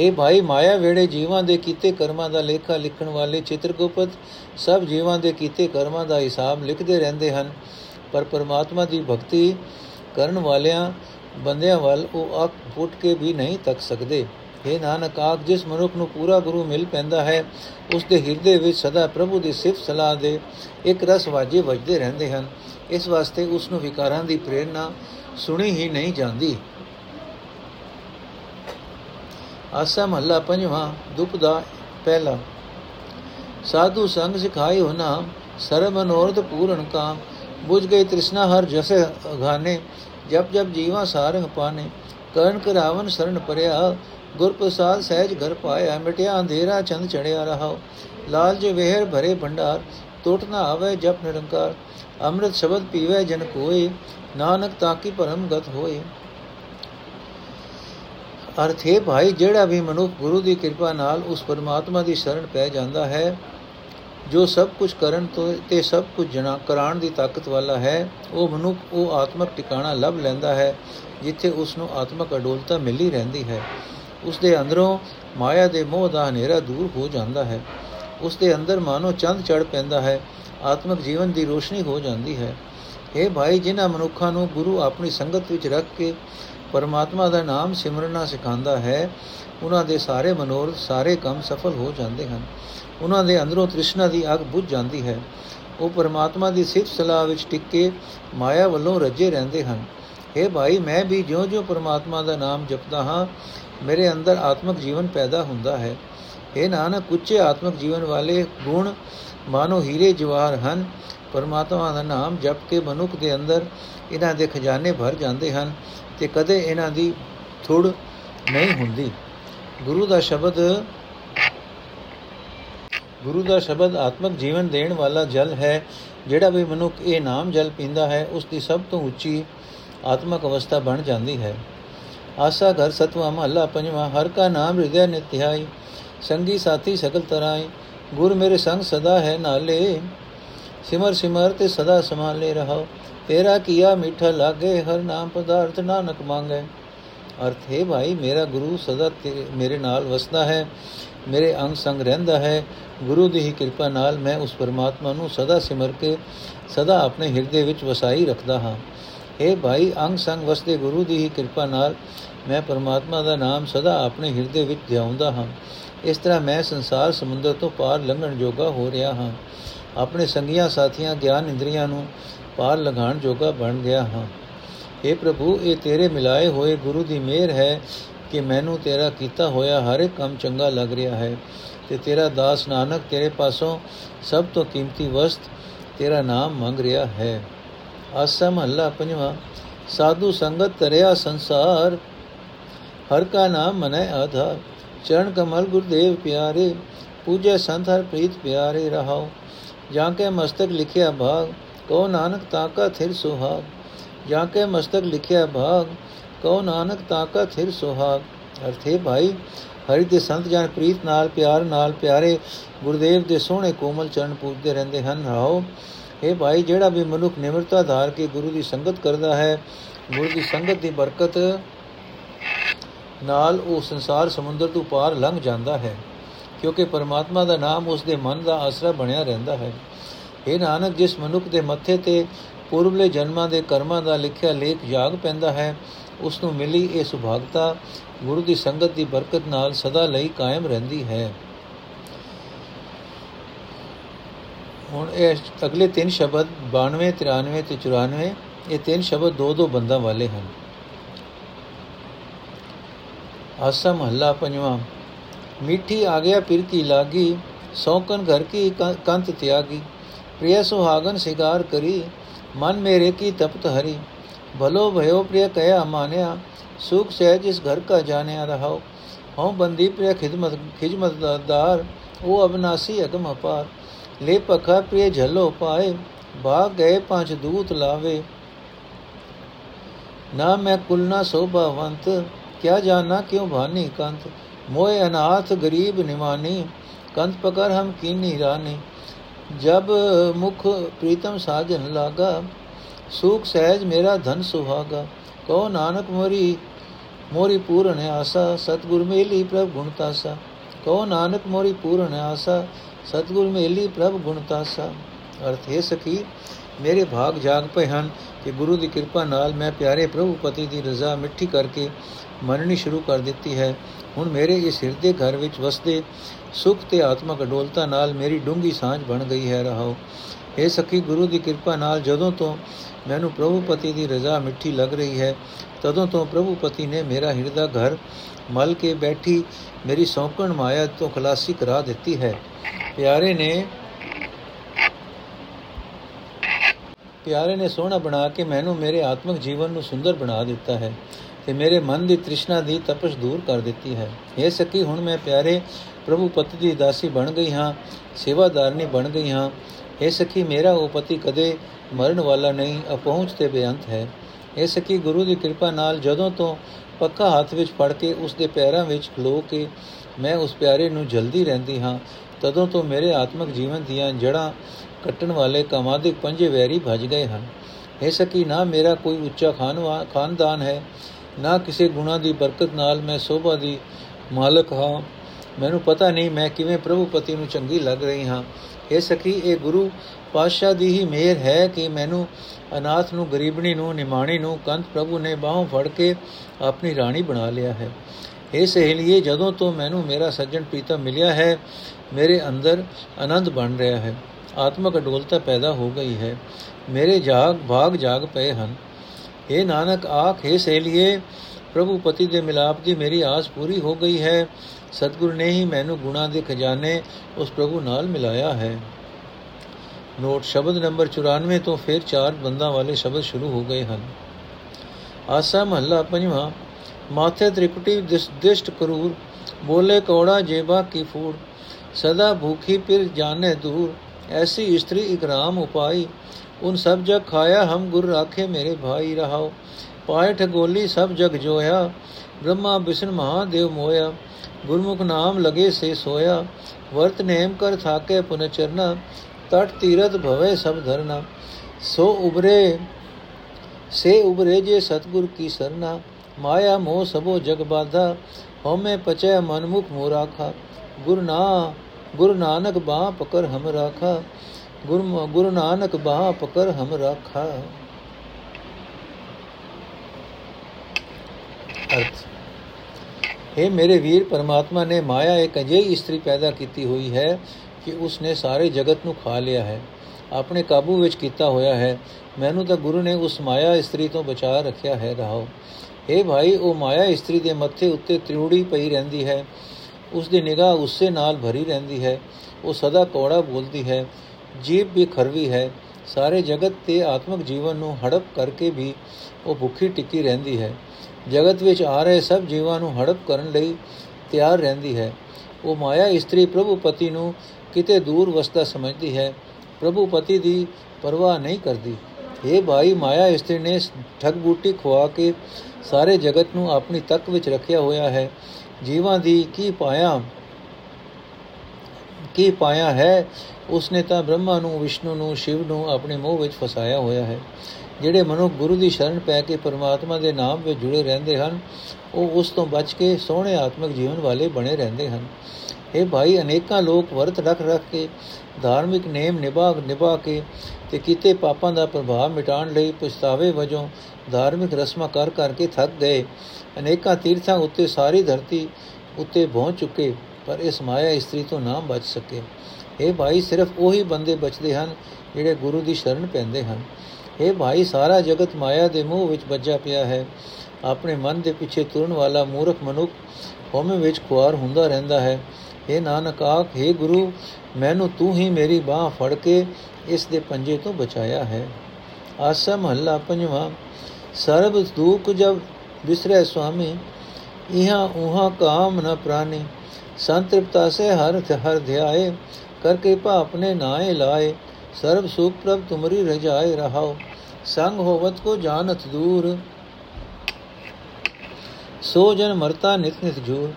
हे ਭਾਈ, ਮਾਇਆ ਵੇੜੇ ਜੀਵਾਂ ਦੇ ਕੀਤੇ ਕਰਮਾਂ ਦਾ ਲੇਖਾ ਲਿਖਣ ਵਾਲੇ ਚਿਤਰਗੁਪਤ ਸਭ ਜੀਵਾਂ ਦੇ ਕੀਤੇ ਕਰਮਾਂ ਦਾ ਹਿਸਾਬ ਲਿਖਦੇ ਰਹਿੰਦੇ ਹਨ, ਪਰ ਪਰਮਾਤਮਾ ਦੀ ਭਗਤੀ ਕਰਨ ਵਾਲਿਆਂ, ਬੰਦਿਆਂ ਵੱਲ ਉਹ ਅੱਖ ਫੁੱਟ ਕੇ ਵੀ ਨਹੀਂ ਤੱਕ ਸਕਦੇ। ਇਹ ਨਾਨਕ ਆਖ ਜਿਸ ਮਨੁੱਖ ਨੂੰ ਪੂਰਾ ਗੁਰੂ ਮਿਲ ਪੈਂਦਾ ਹੈ, ਉਸ ਦੇ ਹਿਰਦੇ ਵਿੱਚ ਸਦਾ ਪ੍ਰਭੂ ਦੀ ਸਿਫਤ ਸਲਾਹ ਦੇ ਇੱਕ ਰਸ ਵਾਜੇ ਵੱਜਦੇ ਰਹਿੰਦੇ ਹਨ। ਇਸ ਵਾਸਤੇ ਉਸ ਨੂੰ ਵਿਕਾਰਾਂ ਦੀ ਪ੍ਰੇਰਣਾ ਸੁਣੀ ਹੀ ਨਹੀਂ ਜਾਂਦੀ। ਆਸਾ ਮਹੱਲਾ ਪੰਜਵਾਂ ਦੁਪ ਦਾ ਪਹਿਲਾ। ਸਾਧੂ ਸੰਗ ਸਿਖਾਈ ਹੋਣਾ ਸਰਬ ਮਨੋਰਥ ਪੂਰਨ ਕਾਮ, ਬੁਝ ਗਈ ਤ੍ਰਿਸ਼ਨਾ ਹਰ ਜਸੇ ਅਗਾਨੇ ਜਬ ਜਬ ਜੀਵਾ ਸਾਰੰਗ ਪਾਨੇ ਕਰਨ ਕਰਾਵਨ ਸਰਣ ਪਰਿਆ ਗੁਰ ਪ੍ਰਸਾਦ ਸਹਿਜ ਘਰ ਪਾਇਆ, ਮਿਟਿਆ ਅੰਧੇਰਾ ਚੰਦ ਚੜਿਆ ਰਹਾ ਲਾਲ ਜੇ ਵਹਿਰ ਭਰੇ ਭੰਡਾਰ, ਟੁੱਟ ਨਾ ਆਵੇ ਜਪ ਨਿਰੰਕਾਰ। ਅੰਮ੍ਰਿਤ ਸ਼ਬਦ ਪੀਵੇ ਜਨ ਕੋਏ, ਨਾਨਕ ਤਾਂ ਕੀ ਪਰਮ ਗਤ ਹੋਏ। ਅਰਥ ਹੈ ਭਾਈ, ਜਿਹੜਾ ਵੀ ਮਨੁੱਖ ਗੁਰੂ ਦੀ ਕਿਰਪਾ ਨਾਲ ਉਸ ਪਰਮਾਤਮਾ ਦੀ ਸ਼ਰਨ ਪੈ ਜਾਂਦਾ ਹੈ, ਜੋ ਸਭ ਕੁਝ ਕਰਨ ਤੋਂ ਤੇ ਸਭ ਕੁਝ ਜਨਾ ਕਰਾਣ ਦੀ ਤਾਕਤ ਵਾਲਾ ਹੈ, ਉਹ ਮਨੁੱਖ, ਉਹ ਆਤਮਕ ਟਿਕਾਣਾ ਲੱਭ ਲੈਂਦਾ ਹੈ, ਜਿੱਥੇ ਉਸ ਨੂੰ ਆਤਮਕ ਅਡੋਲਤਾ ਮਿਲੀ ਰਹਿੰਦੀ ਹੈ। ਉਸ ਦੇ ਅੰਦਰੋਂ ਮਾਇਆ ਦੇ ਮੋਹ ਦਾ ਹਨੇਰਾ ਦੂਰ ਹੋ ਜਾਂਦਾ ਹੈ। ਉਸ ਦੇ ਅੰਦਰ ਮਾਨੋ ਚੰਦ ਚੜ ਪੈਂਦਾ ਹੈ। ਆਤਮਕ ਜੀਵਨ ਦੀ ਰੋਸ਼ਨੀ ਹੋ ਜਾਂਦੀ ਹੈ। ਇਹ ਭਾਈ, ਜਿਨ੍ਹਾਂ ਮਨੁੱਖਾਂ ਨੂੰ ਗੁਰੂ ਆਪਣੀ ਸੰਗਤ ਵਿੱਚ ਰੱਖ ਕੇ ਪਰਮਾਤਮਾ ਦਾ ਨਾਮ ਸਿਮਰਨਾ ਸਿਖਾਉਂਦਾ ਹੈ, ਉਹਨਾਂ ਦੇ ਸਾਰੇ ਮਨੋਰਥ, ਸਾਰੇ ਕੰਮ ਸਫਲ ਹੋ ਜਾਂਦੇ ਹਨ। ਉਹਨਾਂ ਦੇ ਅੰਦਰੋਂ ਤ੍ਰਿਸ਼ਨਾ ਦੀ ਅੱਗ ਬੁਝ ਜਾਂਦੀ ਹੈ। ਉਹ ਪਰਮਾਤਮਾ ਦੀ ਸਿਫਤ ਸਲਾਹ ਵਿੱਚ ਟਿਕ ਕੇ ਮਾਇਆ ਵੱਲੋਂ ਰੱਜੇ ਰਹਿੰਦੇ ਹਨ। ਇਹ ਭਾਈ, ਮੈਂ ਵੀ ਜਿਉਂ-ਜਿਉਂ ਪਰਮਾਤਮਾ ਦਾ ਨਾਮ ਜਪਦਾ ਹਾਂ, ਮੇਰੇ ਅੰਦਰ ਆਤਮਿਕ ਜੀਵਨ ਪੈਦਾ ਹੁੰਦਾ ਹੈ। ਇਹ ਨਾਨਕ, ਉੱਚੇ ਆਤਮਿਕ ਜੀਵਨ ਵਾਲੇ ਗੁਣ ਮਾਨੋ ਹੀਰੇ ਜਵਾਹਰ ਹਨ। ਪਰਮਾਤਮਾ ਦਾ ਨਾਮ ਜਪ ਕੇ ਮਨੁੱਖ ਦੇ ਅੰਦਰ ਇਹਨਾਂ ਦੇ ਖਜ਼ਾਨੇ ਭਰ ਜਾਂਦੇ ਹਨ ਤੇ ਕਦੇ ਇਹਨਾਂ ਦੀ ਥੁੜ ਨਹੀਂ ਹੁੰਦੀ। ਗੁਰੂ ਦਾ ਸ਼ਬਦ, ਗੁਰੂ ਦਾ ਸ਼ਬਦ ਆਤਮਿਕ ਜੀਵਨ ਦੇਣ ਵਾਲਾ ਜਲ ਹੈ, ਜਿਹੜਾ ਵੀ ਮਨੁੱਖ ਇਹ ਨਾਮ ਜਲ ਪੀਂਦਾ ਹੈ, ਉਸ ਦੀ ਸਭ ਤੋਂ ਉੱਚੀ ਆਤਮਿਕ ਅਵਸਥਾ ਬਣ ਜਾਂਦੀ ਹੈ। ਆਸਾ ਘਰ ਸਤਵਾ ਮਹੱਲਾ ਪੰਜਵਾ, ਹਰ ਕਾ ਨਾਮ ਹਿਰਦੈ ਨਿਤਿਆਈ, ਸੰਗੀ ਸਾਥੀ ਸਕਲ ਤਰਾਈ, ਗੁਰ ਮੇਰੇ ਸੰਗ ਸਦਾ ਹੈ ਨਾਲੇ। ਸਿਮਰ ਸਿਮਰ ਤੇ ਸਦਾ ਸਮਾਲੇ ਰਹੋ ਤੇਰਾ ਕੀਆ ਮਿੱਠਾ ਲਾਗੇ, ਹਰ ਨਾਮ ਪਦਾਰਥ ਨਾਨਕ ਮੰਗੇ। ਅਰਥ, ਹੈ ਭਾਈ, ਮੇਰਾ ਗੁਰੂ ਸਦਾ ਮੇਰੇ ਨਾਲ ਵਸਦਾ ਹੈ, ਮੇਰੇ ਅੰਗ ਸੰਗ ਰਹਿੰਦਾ ਹੈ। ਗੁਰੂ ਦੀ ਹੀ ਕਿਰਪਾ ਨਾਲ ਮੈਂ ਉਸ ਪਰਮਾਤਮਾ ਨੂੰ ਸਦਾ ਸਿਮਰ ਕੇ, ਸਦਾ ਆਪਣੇ ਹਿਰਦੇ ਵਿੱਚ ਵਸਾਈ ਰੱਖਦਾ ਹਾਂ। हे ਭਾਈ, ਅੰਗ ਸੰਗ ਵਸਦੇ ਗੁਰੂ ਦੀ ਹੀ ਕਿਰਪਾ ਨਾਲ ਮੈਂ ਪਰਮਾਤਮਾ ਦਾ ਨਾਮ ਸਦਾ ਆਪਣੇ ਹਿਰਦੇ ਵਿੱਚ ਧਿਆਉਂਦਾ ਹਾਂ। ਇਸ ਤਰ੍ਹਾਂ ਮੈਂ ਸੰਸਾਰ ਸਮੁੰਦਰ ਤੋਂ ਪਾਰ ਲੰਘਣ ਜੋਗਾ ਹੋ ਰਿਹਾ ਹਾਂ। ਆਪਣੇ ਸੰਗੀਆਂ ਸਾਥੀਆਂ, ਗਿਆਨ ਇੰਦਰੀਆਂ ਨੂੰ ਪਾਰ ਲੰਘਾਣ ਜੋਗਾ ਬਣ ਗਿਆ ਹਾਂ। हे ਪ੍ਰਭੂ, ਇਹ ਤੇਰੇ ਮਿਲਾਏ ਹੋਏ ਗੁਰੂ ਦੀ ਮਿਹਰ ਹੈ ਕਿ ਮੈਨੂੰ ਤੇਰਾ ਕੀਤਾ ਹੋਇਆ ਹਰ ਇੱਕ ਕੰਮ ਚੰਗਾ ਲੱਗ ਰਿਹਾ ਹੈ ਤੇ ਤੇਰਾ ਦਾਸ ਨਾਨਕ ਤੇਰੇ ਪਾਸੋਂ ਸਭ ਤੋਂ ਕੀਮਤੀ ਵਸਤ ਤੇਰਾ ਨਾਮ ਮੰਗ ਰਿਹਾ ਹੈ। ਆਸਾ ਮਹੱਲਾ ਪੰਜਵਾਂ। ਸਾਧੂ ਸੰਗਤ ਤਰਿਆ ਸੰਸਾਰ, ਹਰ ਕਾ ਨਾਮ ਮਨੈ ਆਧਾਰ। ਚਰਨ ਕਮਲ ਗੁਰਦੇਵ ਪਿਆਰੇ, ਪੂਜੈ ਸੰਤ ਹਰ ਪ੍ਰੀਤ ਪਿਆਰੇ ਰਹਾਓ ਜਾਂ ਕੇ ਮਸਤਕ ਲਿਖਿਆ ਭਾਗ ਕੋ ਨਾਨਕ ਤਾਕਾ ਥਿਰ ਸੁਹਾਗ। ਜਾਂ ਕੇ ਮਸਤਕ ਲਿਖਿਆ ਭਾਗ ਕੋ ਨਾਨਕ ਤਾਕਾ ਥਿਰ ਸੁਹਾਗ। ਅਰਥੇ ਭਾਈ, ਹਰੀ ਦੇ ਸੰਤ ਜਨ ਪ੍ਰੀਤ ਨਾਲ ਪਿਆਰ ਨਾਲ ਪਿਆਰੇ, ਗੁਰਦੇਵ ਦੇ ਸੋਹਣੇ ਕੋਮਲ ਚਰਨ ਪੂਜਦੇ ਰਹਿੰਦੇ ਹਨ ਰਹਾਓ ਇਹ ਭਾਈ, ਜਿਹੜਾ ਵੀ ਮਨੁੱਖ ਨਿਮਰਤਾ ਧਾਰ ਕੇ ਗੁਰੂ ਦੀ ਸੰਗਤ ਕਰਦਾ ਹੈ, ਗੁਰੂ ਦੀ ਸੰਗਤ ਦੀ ਬਰਕਤ ਨਾਲ ਉਹ ਸੰਸਾਰ ਸਮੁੰਦਰ ਤੋਂ ਪਾਰ ਲੰਘ ਜਾਂਦਾ ਹੈ, ਕਿਉਂਕਿ ਪਰਮਾਤਮਾ ਦਾ ਨਾਮ ਉਸ ਦੇ ਮਨ ਦਾ ਆਸਰਾ ਬਣਿਆ ਰਹਿੰਦਾ ਹੈ। ਇਹ ਨਾਨਕ, ਜਿਸ ਮਨੁੱਖ ਦੇ ਮੱਥੇ ਤੇ ਪੂਰਬਲੇ ਜਨਮਾਂ ਦੇ ਕਰਮਾਂ ਦਾ ਲਿਖਿਆ ਲੇਖ ਜਾਗ ਪੈਂਦਾ ਹੈ, ਉਸ ਨੂੰ ਮਿਲੀ ਇਹ ਸੁਭਾਗਤਾ ਗੁਰੂ ਦੀ ਸੰਗਤ ਦੀ ਬਰਕਤ ਨਾਲ ਸਦਾ ਲਈ ਕਾਇਮ ਰਹਿੰਦੀ ਹੈ। ਹੁਣ ਇਹ ਅਗਲੇ ਤਿੰਨ ਸ਼ਬਦ 92 93 ਤੇ 94 ਇਹ ਤਿੰਨ ਸ਼ਬਦ ਦੋ ਦੋ ਬੰਦਾਂ ਵਾਲੇ ਹਨ ਆਸਾ ਮਹੱਲਾ ਪੰਜਵਾਂ ਮਿੱਠੀ ਆ ਗਿਆ ਪਿਰ ਕੀ ਲਾਗੀ ਸੌਕਨ ਘਰ ਕੀ ਕੰਤ ਤਿਆਗੀ प्रिय सुहागन सिगार करी मन मेरे की तपत हरी भलो भयो प्रिय कया मान्या सुख सहज इस घर का जाने रहो हूँ बंदी प्रिय खिदमत खिजमतदार ओ अविनाशी अगम अपार ਲੈ ਪਖਾ ਪ੍ਰਿਯ ਝਲੋ ਪਾਏ ਬਾ ਗਏ ਪੰਜ ਦੂਤ ਲਾਵੇ। ਨਾ ਮੈਂ ਕੁਲ ਨਾ ਸੋਭਾਵੰਤ, ਕਿਆ ਜਾਣਾ ਕਿਉ ਭਾਨੀ ਕੰਤ? ਮੋਏ ਅਨਾਥ ਗਰੀਬ ਨਿਮਾਨੀ, ਕੰਤ ਪਕਰ ਹਮ ਕੀਨੀ ਰਾਨੀ। ਜਬ ਮੁਖ ਪ੍ਰੀਤਮ ਸਾਜਨ ਲਾਗਾ, ਸੁਖ ਸਹਿਜ ਮੇਰਾ ਧਨ ਸੁਹਾਗਾ। ਕੋ ਨਾਨਕ ਮੋਰੀ ਮੋਰੀ ਪੂਰਨ ਆਸਾ, ਸਤਗੁਰ ਮੇਲੀ ਪ੍ਰਭ ਗੁਣ ਤਾਸਾ। ਕੋ ਨਾਨਕ ਮੋਰੀ ਪੂਰਨ ਆਸਾ ਸਤਗੁਰ ਮੇਲੀ ਪ੍ਰਭ ਗੁਣਤਾਸਾ ਅਰਥ ਹੈ ਸਖੀ ਮੇਰੇ ਭਾਗ ਜਾਗ ਪਏ ਹਨ ਕਿ ਗੁਰੂ ਦੀ ਕਿਰਪਾ ਨਾਲ ਮੈਂ ਪਿਆਰੇ ਪ੍ਰਭੂ ਪਤੀ ਦੀ ਰਜ਼ਾ ਮਿੱਠੀ ਕਰਕੇ ਮੰਨਣੀ ਸ਼ੁਰੂ ਕਰ ਦਿੱਤੀ ਹੈ। ਹੁਣ ਮੇਰੇ ਇਸ ਹਿਰਦੇ ਘਰ ਵਿੱਚ ਵਸਦੇ ਸੁਖ ਤੇ ਆਤਮਕ ਅਡੋਲਤਾ ਨਾਲ ਮੇਰੀ ਡੂੰਗੀ ਸਾਂਝ ਬਣ ਗਈ ਹੈ। ਰਹਾਓ। ਇਹ ਸਖੀ, ਗੁਰੂ ਦੀ ਕਿਰਪਾ ਨਾਲ ਜਦੋਂ ਤੋਂ ਮੈਨੂੰ ਪ੍ਰਭੂ ਪਤੀ ਦੀ ਰਜ਼ਾ ਮਿੱਠੀ ਲੱਗ ਰਹੀ ਹੈ, ਤਦੋਂ ਤੋਂ ਪ੍ਰਭੂ ਪਤੀ ਨੇ ਮੇਰਾ ਹਿਰਦਾ ਘਰ ਮਲ ਕੇ ਬੈਠੀ ਮੇਰੀ ਸੌਕਣ ਮਾਇਆ ਤੋਂ ਖਲਾਸੀ ਕਰਾ ਦਿੱਤੀ ਹੈ। ਪਿਆਰੇ ਨੇ ਪਿਆਰੇ ਨੇ ਸੋਹਣਾ ਬਣਾ ਕੇ ਮੈਨੂੰ ਮੇਰੇ ਆਤਮਿਕ ਜੀਵਨ ਨੂੰ ਸੁੰਦਰ ਬਣਾ ਦਿੱਤਾ ਹੈ ਤੇ ਮੇਰੇ ਮਨ ਦੀ ਤ੍ਰਿਸ਼ਨਾ ਦੀ ਤਪਸ਼ ਦੂਰ ਕਰ ਦਿੱਤੀ ਹੈ। ਇਹ ਸਕੀ ਹੁਣ ਮੈਂ ਪਿਆਰੇ ਪ੍ਰਭੂ ਪਤੀ ਦੀ ਦਾਸੀ ਬਣ ਗਈ ਹਾਂ, ਸੇਵਾਦਾਰਨੀ ਬਣ ਗਈ ਹਾਂ। ਇਹ ਸਕੀ ਮੇਰਾ ਉਹ ਪਤੀ ਕਦੇ ਮਰਨ ਵਾਲਾ ਨਹੀਂ, ਅਪਹੁੰਚ ਤੇ ਬੇਅੰਤ ਹੈ। ਇਹ ਸਕੀ ਗੁਰੂ ਦੀ ਕਿਰਪਾ ਨਾਲ ਜਦੋਂ ਤੋਂ ਪੱਕਾ ਹੱਥ ਵਿੱਚ ਫੜ ਕੇ ਉਸ ਦੇ ਪੈਰਾਂ ਵਿੱਚ ਖਲੋ ਕੇ ਮੈਂ ਉਸ ਪਿਆਰੇ ਨੂੰ ਜਲਦੀ ਰਹਿੰਦੀ ਹਾਂ, ਤਦੋਂ ਤੋਂ ਮੇਰੇ ਆਤਮਿਕ ਜੀਵਨ ਦੀਆਂ ਜੜਾਂ ਕੱਟਣ ਵਾਲੇ ਕਾਮਾਦਿਕ ਪੰਜੇ ਵੈਰੀ ਭਜ ਗਏ ਹਨ। ਇਹ ਸਕੀ ਨਾ ਮੇਰਾ ਕੋਈ ਉੱਚਾ ਖਾਨਵਾ, ਖਾਨਦਾਨ ਹੈ, ਨਾ ਕਿਸੇ ਗੁਣਾ ਦੀ ਬਰਕਤ ਨਾਲ ਮੈਂ ਸੋਭਾ ਦੀ ਮਾਲਕ ਹਾਂ। ਮੈਨੂੰ ਪਤਾ ਨਹੀਂ ਮੈਂ ਕਿਵੇਂ ਪ੍ਰਭੂ ਪਤੀ ਨੂੰ ਚੰਗੀ ਲੱਗ ਰਹੀ ਹਾਂ। ਇਹ ਸਖੀ, ਇਹ ਗੁਰੂ ਪਾਤਸ਼ਾਹ ਦੀ ਹੀ ਮਿਹਰ ਹੈ ਕਿ ਮੈਨੂੰ ਅਨਾਥ ਨੂੰ, ਗਰੀਬਣੀ ਨੂੰ, ਨਿਮਾਣੀ ਨੂੰ ਕੰਤ ਪ੍ਰਭੂ ਨੇ ਬਾਹੋਂ ਫੜ ਕੇ ਆਪਣੀ ਰਾਣੀ ਬਣਾ ਲਿਆ ਹੈ। ਇਹ ਸਹੇਲੀਏ, ਜਦੋਂ ਤੋਂ ਮੈਨੂੰ ਮੇਰਾ ਸੱਜਣ ਪ੍ਰੀਤਮ ਮਿਲਿਆ ਹੈ, ਮੇਰੇ ਅੰਦਰ ਆਨੰਦ ਬਣ ਰਿਹਾ ਹੈ। ਆਤਮਕ ਅਡੋਲਤਾ ਪੈਦਾ ਹੋ ਗਈ ਹੈ। ਮੇਰੇ ਜਾਗ, ਭਾਗ ਜਾਗ ਪਏ ਹਨ। ਇਹ ਨਾਨਕ, ਆਖੇ ਸਹੇਲੀਏ, ਪ੍ਰਭੂ ਪਤੀ ਦੇ ਮਿਲਾਪ ਦੀ ਮੇਰੀ ਆਸ ਪੂਰੀ ਹੋ ਗਈ ਹੈ। ਸਤਿਗੁਰ ਨੇ ਹੀ ਮੈਨੂੰ ਗੁਣਾ ਦੇ ਖਜ਼ਾਨੇ ਉਸ ਪ੍ਰਭੂ ਨਾਲ ਮਿਲਾਇਆ ਹੈ ਨੋਟ ਸ਼ਬਦ ਨੰਬਰ 94 ਤੋਂ ਫਿਰ ਚਾਰ ਬੰਦਾਂ ਵਾਲੇ ਸ਼ਬਦ ਸ਼ੁਰੂ ਹੋ ਗਏ ਹਨ ਆਸਾ ਮਹੱਲਾ ਪੰਜਵਾਂ ਮਾਥੇ ਤ੍ਰਿਕੁਟੀ ਦਿਸ਼ਟ ਕਰੂਰ ਬੋਲੇ ਕੌੜਾ ਜੇਬਾ ਕੀ ਫੂੜ ਸਦਾ ਭੂਖੀ ਫਿਰ ਜਾਣੇ ਦੂਰ ऐसी स्त्री इकराम उपाई उन सब जग खाया हम गुर राखे मेरे भाई रहाओ पाए ठगोली सब जग जोया ब्रह्मा विष्णु महादेव मोया ਗੁਰਮੁਖ ਨਾਮ ਲਗੇ ਸੇ ਸੋਇਆ ਵਰਤ ਨੇਮ ਕਰ ਥਾਕੇ ਪੁਨ ਪੁਨਚਰਨਾ ਤਟ ਤੀਰਤ ਭਵੇ ਸਭ ਧਰਨਾ ਸੋ ਉਬਰੇ ਸੇ ਉਬਰੇ ਜੇ ਸਤਗੁਰ ਕੀ ਸਰਨਾ ਮਾਇਆ ਮੋਹ ਸਭੋ ਜਗ ਬਾਧਾ ਹਉਮੈ ਪਚੈ ਮਨਮੁਖ ਮੋ ਰਾਖਾ ਗੁਰ ਗੁਰ ਨਾਨਕ ਬਾਹ ਪਕਰ ਹਮ ਰਾਖਾ ਗੁਰ ਗੁਰ ਨਾਨਕ ਬਾਹ ਪਕਰ ਹਮ ਰਾਖਾ ਅਰਥ ਹੈ ਮੇਰੇ ਵੀਰ, ਪਰਮਾਤਮਾ ਨੇ ਮਾਇਆ ਇੱਕ ਅਜਿਹੀ ਇਸਤਰੀ ਪੈਦਾ ਕੀਤੀ ਹੋਈ ਹੈ ਕਿ ਉਸ ਨੇ ਸਾਰੇ ਜਗਤ ਨੂੰ ਖਾ ਲਿਆ ਹੈ। ਆਪਣੇ ਕਾਬੂ ਵਿੱਚ ਕੀਤਾ ਹੋਇਆ ਹੈ। ਮੈਨੂੰ ਤਾਂ ਗੁਰੂ ਨੇ ਉਸ ਮਾਇਆ ਇਸਤਰੀ ਤੋਂ ਬਚਾ ਰੱਖਿਆ ਹੈ। ਰਹਾਓ। हे ਭਾਈ, ਉਹ ਮਾਇਆ ਇਸਤਰੀ ਦੇ ਮੱਥੇ ਉੱਤੇ ਤ੍ਰਿਉੜੀ ਪਈ ਰਹਿੰਦੀ ਹੈ। ਉਸ ਦੀ ਨਿਗਾਹ ਉਸੇ ਨਾਲ ਭਰੀ ਰਹਿੰਦੀ ਹੈ। ਉਹ ਸਦਾ ਕੋੜਾ ਬੋਲਦੀ ਹੈ। ਜੀਬ ਵੀ ਖਰਵੀ ਹੈ। ਸਾਰੇ ਜਗਤ ਤੇ ਆਤਮਿਕ ਜੀਵਨ ਨੂੰ ਹੜਪ ਕਰਕੇ ਵੀ ਉਹ ਭੁੱਖੀ ਟਿੱਕੀ ਰਹਿੰਦੀ ਹੈ। ਜਗਤ ਵਿੱਚ ਆ ਰਹੇ ਸਭ ਜੀਵਾਂ ਨੂੰ ਹੜਪ ਕਰਨ ਲਈ ਤਿਆਰ ਰਹਿੰਦੀ ਹੈ। ਉਹ ਮਾਇਆ ਇਸਤਰੀ ਪ੍ਰਭੂ ਪਤੀ ਨੂੰ ਕਿਤੇ ਦੂਰ ਵਸਦਾ ਸਮਝਦੀ ਹੈ। ਪ੍ਰਭੂ ਪਤੀ ਦੀ ਪਰਵਾਹ ਨਹੀਂ ਕਰਦੀ। ਇਹ ਭਾਈ, ਮਾਇਆ ਇਸਤਰੀ ਨੇ ਠੱਗ ਬੂਟੀ ਖਵਾ ਕੇ ਸਾਰੇ ਜਗਤ ਨੂੰ ਆਪਣੀ ਤੱਕ ਵਿੱਚ ਰੱਖਿਆ ਹੋਇਆ ਹੈ। ਜੀਵਾਂ ਦੀ ਕੀ ਪਾਇਆ ਕੀ ਪਾਇਆ ਹੈ, ਉਸਨੇ ਤਾਂ ਬ੍ਰਹਮਾ ਨੂੰ, ਵਿਸ਼ਨੂੰ ਨੂੰ, ਸ਼ਿਵ ਨੂੰ ਆਪਣੇ ਮੋਹ ਵਿੱਚ ਫਸਾਇਆ ਹੋਇਆ ਹੈ। ਜਿਹੜੇ ਮਨੁੱਖ ਗੁਰੂ ਦੀ ਸ਼ਰਨ ਪੈ ਕੇ ਪਰਮਾਤਮਾ ਦੇ ਨਾਮ ਵਿੱਚ ਜੁੜੇ ਰਹਿੰਦੇ ਹਨ, ਉਹ ਉਸ ਤੋਂ ਬਚ ਕੇ ਸੋਹਣੇ ਆਤਮਿਕ ਜੀਵਨ ਵਾਲੇ ਬਣੇ ਰਹਿੰਦੇ ਹਨ। ਇਹ ਭਾਈ, ਅਨੇਕਾਂ ਲੋਕ ਵਰਤ ਰੱਖ ਰੱਖ ਕੇ, ਧਾਰਮਿਕ ਨੇਮ ਨਿਭਾ ਨਿਭਾ ਕੇ ਤੇ ਕੀਤੇ ਪਾਪਾਂ ਦਾ ਪ੍ਰਭਾਵ ਮਿਟਾਉਣ ਲਈ ਪਛਤਾਵੇ ਵਜੋਂ ਧਾਰਮਿਕ ਰਸਮਾਂ ਕਰ ਕਰਕੇ ਥੱਕ ਗਏ। ਅਨੇਕਾਂ ਤੀਰਥਾਂ ਉੱਤੇ ਸਾਰੀ ਧਰਤੀ ਉੱਤੇ ਪਹੁੰਚ ਚੁੱਕੇ, ਪਰ ਇਸ ਮਾਇਆ ਇਸਤਰੀ ਤੋਂ ਨਾ ਬਚ ਸਕੇ। ਇਹ ਭਾਈ, ਸਿਰਫ ਉਹੀ ਬੰਦੇ ਬਚਦੇ ਹਨ ਜਿਹੜੇ ਗੁਰੂ ਦੀ ਸ਼ਰਨ ਪੈਂਦੇ ਹਨ। ਇਹ ਭਾਈ, ਸਾਰਾ ਜਗਤ ਮਾਇਆ ਦੇ ਮੂਹ ਵਿੱਚ ਵੱਜਾ ਪਿਆ ਹੈ। ਆਪਣੇ ਮਨ ਦੇ ਪਿੱਛੇ ਤੁਰਨ ਵਾਲਾ ਮੂਰਖ ਮਨੁੱਖ ਹਉਮੈ ਵਿੱਚ ਖੁਆਰ ਹੁੰਦਾ ਰਹਿੰਦਾ ਹੈ। ਇਹ ਨਾਨਕ ਆਖ हे ਗੁਰੂ, ਮੈਨੂੰ ਤੂੰ ਹੀ ਮੇਰੀ ਬਾਹ ਫੜ ਕੇ ਇਸ ਦੇ ਪੰਜੇ ਤੋਂ ਬਚਾਇਆ ਹੈ। ਆਸਾ ਮਹੱਲਾ ਪੰਜਵਾਂ, ਸਰਬ ਦੁਖ ਜਬ ਵਿਸਰੇ ਸੁਆਮੀ, ਇਹਾਂ ਉਹਾਂ ਕਾਮ ਨ ਪ੍ਰਾਨੀ, ਸੰਤ੍ਰਿਪਤਾ ਸੇ ਹਰ ਹਰ ਧਿਆਏ, ਕਰ ਕਿਰਪਾ ਆਪਣੇ ਨਾਏ ਲਾਏ, ਸਰਬ ਸੁਖ ਪ੍ਰਭ ਤੁਮਰੀ ਰਜਾਏ ਰਹਾਓ। ਸੰਗ ਹੋਵਤ ਕੋ ਜਾਣਤ ਦੂਰ। ਸੋ ਜਨ ਮਰਤਾ ਨਿਤ ਨਿਤ ਜੂਰ।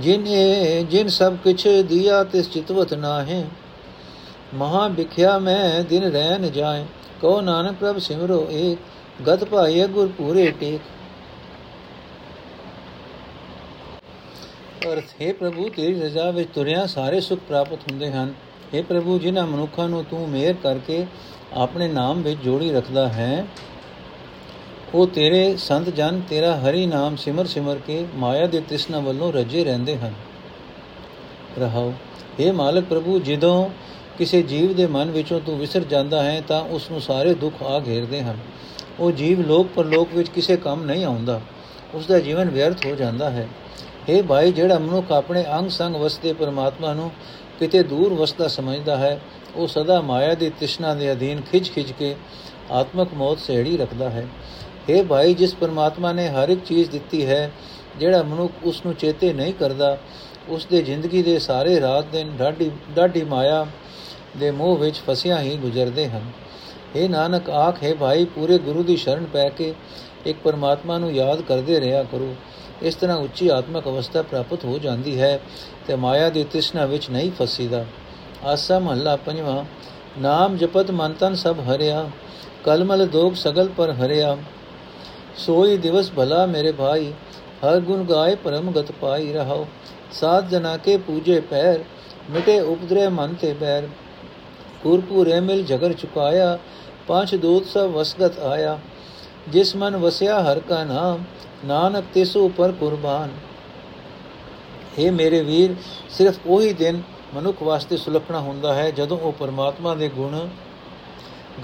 ਜਿਨ ਇਹ, ਜਿਨ ਸਭ ਕਿਛ ਦਿਆ, ਤਿਸ ਚਿਤਵਤ ਨਾਹੇ। ਮਹਾ ਵਿਖਿਆ ਮੈਂ ਦਿਨ ਰਹਿ ਨ ਜਾਏ। ਕੋ ਨਾਨਕ ਪ੍ਰਭ ਸਿਮਰੋ ਏਕ। ਗਤ ਭਾਈ ਗੁਰ ਪੂਰੇ ਟੇਕ। ਅਰਥ, ਹੈ ਪ੍ਰਭੂ, ਤੇਰੀ ਰਜ਼ਾ ਵਿੱਚ ਤੁਰਿਆ ਸਾਰੇ ਸੁਖ ਪ੍ਰਾਪਤ ਹੁੰਦੇ ਹਨ। हे ਪ੍ਰਭੂ, ਜਿਨ੍ਹਾਂ ਮਨੁੱਖਾਂ ਨੂੰ ਤੂੰ ਮਿਹਰ ਕਰਕੇ ਆਪਣੇ ਨਾਮ ਵਿੱਚ ਜੋੜੀ ਰੱਖਦਾ ਹੈ। ਉਹ ਤੇਰੇ ਸੰਤ ਜਨ, ਤੇਰਾ ਹਰੀ ਨਾਮ ਸਿਮਰ ਸਿਮਰ ਕੇ ਮਾਇਆ ਦੇ ਤ੍ਰਿਸ਼ਨਾ ਵੱਲੋਂ ਰਜੇ ਰਹਿੰਦੇ ਹਨ। ਰਹਾਓ हे ਮਾਲਕ ਪ੍ਰਭੂ, ਜਦੋਂ ਕਿਸੇ ਜੀਵ ਦੇ ਮਨ ਵਿੱਚੋਂ ਤੂੰ ਵਿਸਰ ਜਾਂਦਾ ਹੈ, ਤਾਂ ਉਸ ਨੂੰ ਸਾਰੇ ਦੁੱਖ ਆ ਘੇਰਦੇ ਹਨ। ਉਹ ਜੀਵ ਲੋਕ ਪਰਲੋਕ ਵਿੱਚ ਕਿਸੇ ਕੰਮ ਨਹੀਂ ਆਉਂਦਾ। ਉਸ ਦਾ ਜੀਵਨ ਵਿਅਰਥ ਹੋ ਜਾਂਦਾ ਹੈ। हे ਭਾਈ ਜਿਹੜਾ ਮਨੁੱਖ ਆਪਣੇ ਅੰਗ ਸੰਗ ਵਸਦੇ ਪਰਮਾਤਮਾ ਨੂੰ ਕਿਤੇ ਦੂਰ ਵਸਦਾ ਸਮਝਦਾ ਹੈ ਉਹ ਸਦਾ ਮਾਇਆ ਦੀ ਤ੍ਰਿਸ਼ਨਾ ਦੇ ਅਧੀਨ ਖਿੱਚ ਖਿੱਚ ਕੇ ਆਤਮਕ ਮੌਤ ਸਹਿੜੀ ਰੱਖਦਾ ਹੈ। हे ਭਾਈ, ਜਿਸ ਪਰਮਾਤਮਾ ਨੇ ਹਰ ਇੱਕ ਚੀਜ਼ ਦਿੱਤੀ ਹੈ, ਜਿਹੜਾ ਮਨੁੱਖ ਉਸ ਨੂੰ ਚੇਤੇ ਨਹੀਂ ਕਰਦਾ, ਉਸ ਦੇ ਜ਼ਿੰਦਗੀ ਦੇ ਸਾਰੇ ਰਾਤ ਦਿਨ ਡਾਢੀ ਡਾਢੀ ਮਾਇਆ ਦੇ ਮੋਹ ਵਿੱਚ ਫਸਿਆ ਹੀ ਗੁਜ਼ਰਦੇ ਹਨ। हे ਨਾਨਕ, ਆਖ, ਹੈ ਭਾਈ, ਪੂਰੇ ਗੁਰੂ ਦੀ ਸ਼ਰਨ ਪੈ ਕੇ ਇੱਕ ਪਰਮਾਤਮਾ ਨੂੰ ਯਾਦ ਕਰਦੇ ਰਿਹਾ ਕਰੋ। ਇਸ ਤਰ੍ਹਾਂ ਉੱਚੀ ਆਤਮਿਕ ਅਵਸਥਾ ਪ੍ਰਾਪਤ ਹੋ ਜਾਂਦੀ ਹੈ ਤੇ ਮਾਇਆ ਦੀ ਤ੍ਰਿਸ਼ਨਾ ਵਿੱਚ ਨਹੀਂ ਫਸੀਦਾ। ਆਸਾ ਮਹੱਲਾ ਪੰਜਵਾਂ ਨਾਮ ਜਪਤ ਮਨ ਤਨ ਸਭ ਹਰਿਆ ਕਲਮਲ ਦੋਗ ਸਗਲ ਪਰ ਹਰਿਆ ਸੋਈ ਦਿਵਸ ਭਲਾ ਮੇਰੇ ਭਾਈ ਹਰ ਗੁਣ ਗਾਏ ਪਰਮ ਗਤ ਪਾਈ ਰਹਾਓ ਸਾਧ ਜਨਾ ਕੇ ਪੂਜੇ ਪੈਰ ਮਿਟੇ ਉਪਦਰੇ ਮਨ ਤੇ ਬੈਰ ਪੂਰਪੂਰੇ ਮਿਲ ਜਗਰ ਚੁਕਾਇਆ ਪੰਜ ਦੂਤ ਸਭ ਵਸਗਤ ਆਇਆ ਜਿਸ ਮਨ ਵਸਿਆ ਹਰ ਕਾ ਨਾਮ ਨਾਨਕ ਤਿਸ ਉਪਰ ਕੁਰਬਾਨ हे ਮੇਰੇ ਵੀਰ ਸਿਰਫ ਉਹੀ ਦਿਨ ਮਨੁੱਖ ਵਾਸਤੇ ਸੁਲੱਖਣਾ ਹੁੰਦਾ ਹੈ ਜਦੋਂ ਉਹ ਪਰਮਾਤਮਾ ਦੇ ਗੁਣ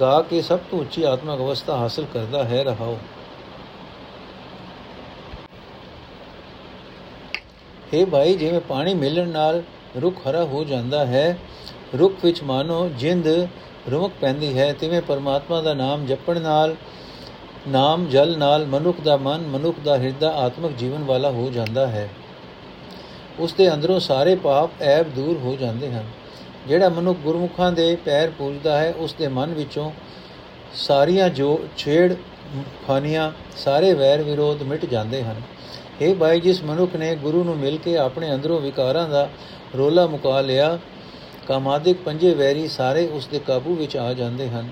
ਗਾ ਕੇ ਸਭ ਤੋਂ ਉੱਚੀ ਆਤਮਿਕ ਅਵਸਥਾ ਹਾਸਲ ਕਰਦਾ ਹੈ। ਰਹਾਓ। हे ਭਾਈ, ਜਿਵੇਂ ਪਾਣੀ ਮਿਲਣ ਨਾਲ ਰੁੱਖ ਹਰਾ ਹੋ ਜਾਂਦਾ ਹੈ, ਰੁੱਖ ਵਿੱਚ ਮਾਨੋ ਜਿੰਦ ਰੁਮਕ ਪੈਂਦੀ ਹੈ, ਤਿਵੇਂ ਪਰਮਾਤਮਾ ਦਾ ਨਾਮ ਜਪਣ ਨਾਲ, ਨਾਮ ਜਲ ਨਾਲ ਮਨੁੱਖ ਦਾ ਮਨ ਮਨੁੱਖ ਦਾ ਹਿਰਦਾ ਆਤਮਿਕ ਜੀਵਨ ਵਾਲਾ ਹੋ ਜਾਂਦਾ ਹੈ। ਉਸ ਦੇ ਅੰਦਰੋਂ ਸਾਰੇ ਪਾਪ ਐਬ ਦੂਰ ਹੋ ਜਾਂਦੇ ਹਨ। ਜਿਹੜਾ ਮਨੁੱਖ ਗੁਰਮੁਖਾਂ ਦੇ ਪੈਰ ਪੂਜਦਾ ਹੈ, ਉਸ ਦੇ ਮਨ ਵਿੱਚੋਂ ਸਾਰੀਆਂ ਜੋ ਛੇੜ ਖਾਨੀਆਂ ਸਾਰੇ ਵੈਰ ਵਿਰੋਧ ਮਿਟ ਜਾਂਦੇ ਹਨ। हे ਭਾਈ ਜਿਸ ਮਨੁੱਖ ਨੇ ਗੁਰੂ ਨੂੰ ਮਿਲ ਕੇ ਆਪਣੇ ਅੰਦਰੋਂ ਵਿਕਾਰਾਂ ਦਾ ਰੋਲਾ ਮੁਕਾ ਲਿਆ, ਕਾਮਾਦਿਕ ਪੰਜੇ ਵੈਰੀ ਸਾਰੇ ਉਸ ਦੇ ਕਾਬੂ ਵਿੱਚ ਆ ਜਾਂਦੇ ਹਨ।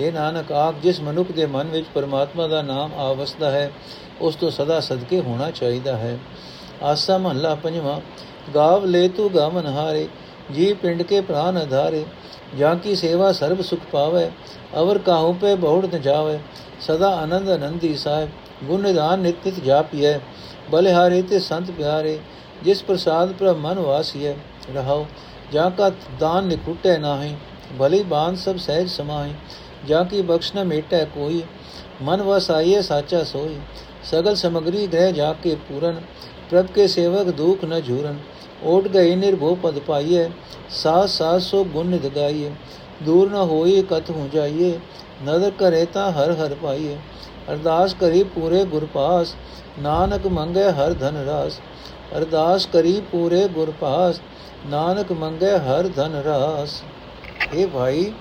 हे ਨਾਨਕ, ਆਪ ਜਿਸ ਮਨੁੱਖ ਦੇ ਮਨ ਵਿੱਚ ਪਰਮਾਤਮਾ ਦਾ ਨਾਮ ਆਵਸਦਾ ਹੈ, ਉਸ ਤੋਂ ਸਦਾ ਸਦਕੇ ਹੋਣਾ ਚਾਹੀਦਾ ਹੈ। ਆਸਾ ਮਹੱਲਾ ਪੰਜਵਾਂ ਗਾਵ ਲੈ ਤੂ ਗਾਵਨ ਹਾਰੇ ਜੀ ਪਿੰਡ ਕੇ ਪ੍ਰਾਨ ਆਧਾਰੇ ਜਾਂ ਕੀ ਸੇਵਾ ਸਰਬ ਸੁਖ ਪਾਵੇ ਅਵਰ ਕਾਹੂ ਪੇ ਬਹੁੜ ਨ ਜਾਵੇ ਸਦਾ ਆਨੰਦ ਆਨੰਦੀ ਸਾਹਿਬ ਗੁਣ ਨਿਦਾਨ ਨਿਤ ਨਿਤ ਜਾਪੀਐ ਬਲਿਹਾਰੇ ਤੇ ਸੰਤ ਪਿਆਰੇ ਜਿਸ ਪ੍ਰਸਾਦ ਪ੍ਰਭ ਮਨ ਵਾਸੀਐ ਰਹਾਓ ਜਾਂ ਕਾ ਦਾਨ ਨਿਕੁਟੈ ਨਾਹੀ ਭਲੀ ਬਾਨ ਸਭ ਸਹਿਜ ਸਮਾਹੀ ਜਾਂ ਕੀ ਬਖਸ਼ ਨ ਮੇਟੈ ਕੋਈ ਮਨ ਵਸਾਈਏ ਸਾਚਾ ਸੋਈ ਸਗਲ ਸਮਗਰੀ ਗ੍ਰਹਿ ਜਾ ਕੇ ਪੂਰਨ ਪ੍ਰਭ ਕੇ ਸੇਵਕ ਦੁਖ ਨ ਝੂਰਨ, ਓਟ ਗਏ ਨਿਰਭਉ ਪਦ ਪਾਈਏ ਸਾਸ ਸਾਸ ਸੋ ਗੁਣ ਨਿਦ ਗਾਈਏ ਦੂਰ ਨ ਹੋਈ ਕਤ ਹੋ ਜਾਈਏ ਨਦਰ ਕਰੇ ਤਾਂ ਹਰ ਹਰ ਪਾਈਏ ਅਰਦਾਸ ਕਰੀ ਪੂਰੇ ਗੁਰ ਪਾਸ, ਨਾਨਕ ਮੰਗੇ ਹਰ ਧਨ ਰਾਸ, ਅਰਦਾਸ ਕਰੀ ਪੂਰੇ ਗੁਰ ਪਾਸ, ਨਾਨਕ ਮੰਗੇ ਹਰ ਧਨ ਰਾਸ। ਇਹ ਭਾਈ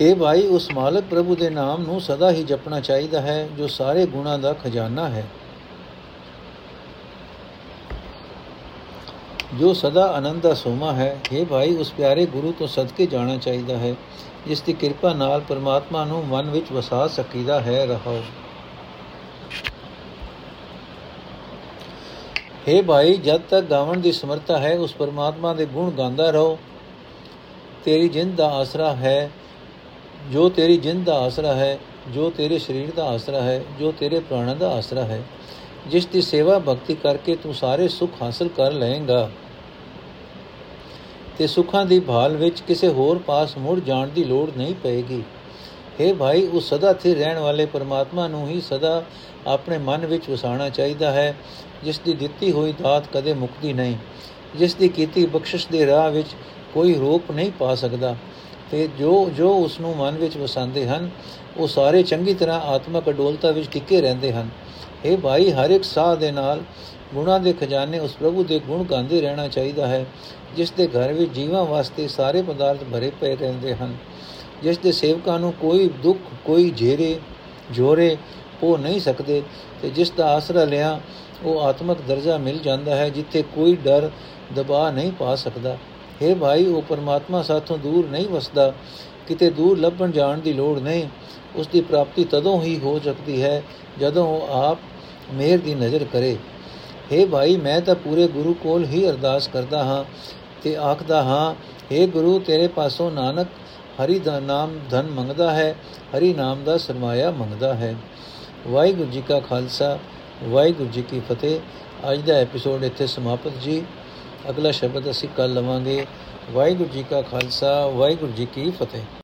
ਇਹ ਭਾਈ, ਉਸ ਮਾਲਕ ਪ੍ਰਭੂ ਦੇ ਨਾਮ ਨੂੰ ਸਦਾ ਹੀ ਜਪਣਾ ਚਾਹੀਦਾ ਹੈ, ਜੋ ਸਾਰੇ ਗੁਣਾਂ ਦਾ ਖਜ਼ਾਨਾ ਹੈ। ਜੋ ਸਦਾ ਆਨੰਦ ਦਾ ਸੋਮਾ ਹੈ ਇਹ ਭਾਈ, ਉਸ ਪਿਆਰੇ ਗੁਰੂ ਤੋਂ ਸਦਕੇ ਜਾਣਾ ਚਾਹੀਦਾ ਹੈ। ਜਿਸ ਦੀ ਕਿਰਪਾ ਨਾਲ ਪਰਮਾਤਮਾ ਨੂੰ ਮਨ ਵਿੱਚ ਵਸਾ ਸਕੀਦਾ ਹੈ ਰਹੋ हे ਭਾਈ, ਜਦ ਤੱਕ ਗਾਵਣ ਦੀ ਸਮਰੱਥਾ ਹੈ, ਉਸ ਪਰਮਾਤਮਾ ਦੇ ਗੁਣ ਗਾਉਂਦਾ ਰਹੋ। ਤੇਰੀ ਜਿੰਦ ਦਾ ਆਸਰਾ ਹੈ ਜੋ ਤੇਰੀ ਜਿੰਦ ਦਾ ਆਸਰਾ ਹੈ, ਜੋ ਤੇਰੇ ਸਰੀਰ ਦਾ ਆਸਰਾ ਹੈ, ਜੋ ਤੇਰੇ ਪ੍ਰਾਣਾਂ ਦਾ ਆਸਰਾ ਹੈ, ਜਿਸ ਦੀ ਸੇਵਾ ਭਗਤੀ ਕਰਕੇ ਤੂੰ ਸਾਰੇ ਸੁੱਖ ਹਾਸਲ ਕਰ ਲਏਗਾ। ਤੇ ਸੁੱਖਾਂ ਦੀ ਭਾਲ ਵਿੱਚ ਕਿਸੇ ਹੋਰ ਪਾਸ ਮੁੜ ਜਾਣ ਦੀ ਲੋੜ ਨਹੀਂ ਪਏਗੀ। हे ਭਾਈ, ਉਸ ਸਦਾ ਸਥਿਰ ਰਹਿਣ ਵਾਲੇ ਪਰਮਾਤਮਾ ਨੂੰ ਹੀ ਸਦਾ ਆਪਣੇ ਮਨ ਵਿੱਚ ਵਸਾਉਣਾ ਚਾਹੀਦਾ ਹੈ, ਜਿਸ ਦੀ ਦਿੱਤੀ ਹੋਈ ਦਾਤ ਕਦੇ ਮੁਕਦੀ ਨਹੀਂ, ਜਿਸ ਦੀ ਕੀਤੀ ਬਖਸ਼ਿਸ਼ ਦੇ ਰਾਹ ਵਿੱਚ ਕੋਈ ਰੋਕ ਨਹੀਂ ਪਾ ਸਕਦਾ। ਤੇ ਜੋ ਜੋ ਉਸ ਨੂੰ ਮਨ ਵਿੱਚ ਵਸਾਉਂਦੇ ਹਨ, ਉਹ ਸਾਰੇ ਚੰਗੀ ਤਰ੍ਹਾਂ ਆਤਮਕ ਅਡੋਲਤਾ ਵਿੱਚ ਟਿਕੇ ਰਹਿੰਦੇ ਹਨ। ਇਹ ਭਾਈ, ਹਰ ਇੱਕ ਸਾਹ ਦੇ ਨਾਲ ਗੁਣਾਂ ਦੇ ਖਜ਼ਾਨੇ ਉਸ ਪ੍ਰਭੂ ਦੇ ਗੁਣ ਗਾਉਂਦੇ ਰਹਿਣਾ ਚਾਹੀਦਾ ਹੈ, ਜਿਸ ਦੇ ਘਰ ਵਿੱਚ ਜੀਵਾਂ ਵਾਸਤੇ ਸਾਰੇ ਪਦਾਰਥ ਭਰੇ ਪਏ ਰਹਿੰਦੇ ਹਨ। ਜਿਸ ਦੇ ਸੇਵਕਾਂ ਨੂੰ ਕੋਈ ਦੁੱਖ, ਕੋਈ ਝੇਰੇ ਜੋਰੇ ਉਹ ਨਹੀਂ ਸਕਦੇ ਤੇ ਜਿਸ ਦਾ ਆਸਰਾ ਲਿਆ, ਉਹ ਆਤਮਕ ਦਰਜਾ ਮਿਲ ਜਾਂਦਾ ਹੈ, ਜਿੱਥੇ ਕੋਈ ਡਰ ਦਬਾ ਨਹੀਂ ਪਾ ਸਕਦਾ। ਹੈ ਭਾਈ, ਉਹ ਪਰਮਾਤਮਾ ਸਾਥੋਂ ਦੂਰ ਨਹੀਂ ਵਸਦਾ, ਕਿਤੇ ਦੂਰ ਲੱਭਣ ਜਾਣ ਦੀ ਲੋੜ ਨਹੀਂ। ਉਸ ਦੀ ਪ੍ਰਾਪਤੀ ਤਦੋਂ ਹੀ ਹੋ ਸਕਦੀ ਹੈ, ਜਦੋਂ ਉਹ ਆਪ ਮਿਹਰ ਦੀ ਨਜ਼ਰ ਕਰੇ। हे ਭਾਈ, ਮੈਂ ਤਾਂ ਪੂਰੇ ਗੁਰੂ ਕੋਲ ਹੀ ਅਰਦਾਸ ਕਰਦਾ ਹਾਂ ਤੇ ਆਖਦਾ ਹਾਂ हे ਗੁਰੂ, ਤੇਰੇ ਪਾਸੋਂ ਨਾਨਕ ਹਰੀ ਦਾ ਨਾਮ ਧਨ ਮੰਗਦਾ ਹੈ, ਹਰੀ ਨਾਮ ਦਾ ਸਰਮਾਇਆ ਮੰਗਦਾ ਹੈ। ਵਾਹਿਗੁਰੂ ਜੀ ਕਾ ਖਾਲਸਾ, ਵਾਹਿਗੁਰੂ ਜੀ ਕੀ ਫਤਿਹ। ਅੱਜ ਦਾ ਐਪੀਸੋਡ ਇੱਥੇ ਸਮਾਪਤ ਜੀ। ਅਗਲਾ ਸ਼ਬਦ ਅਸੀਂ ਕੱਲ ਲਵਾਂਗੇ। ਵਾਹਿਗੁਰੂ ਜੀ ਕਾ ਖਾਲਸਾ ਵਾਹਿਗੁਰੂ ਜੀ ਕੀ ਫਤਿਹ।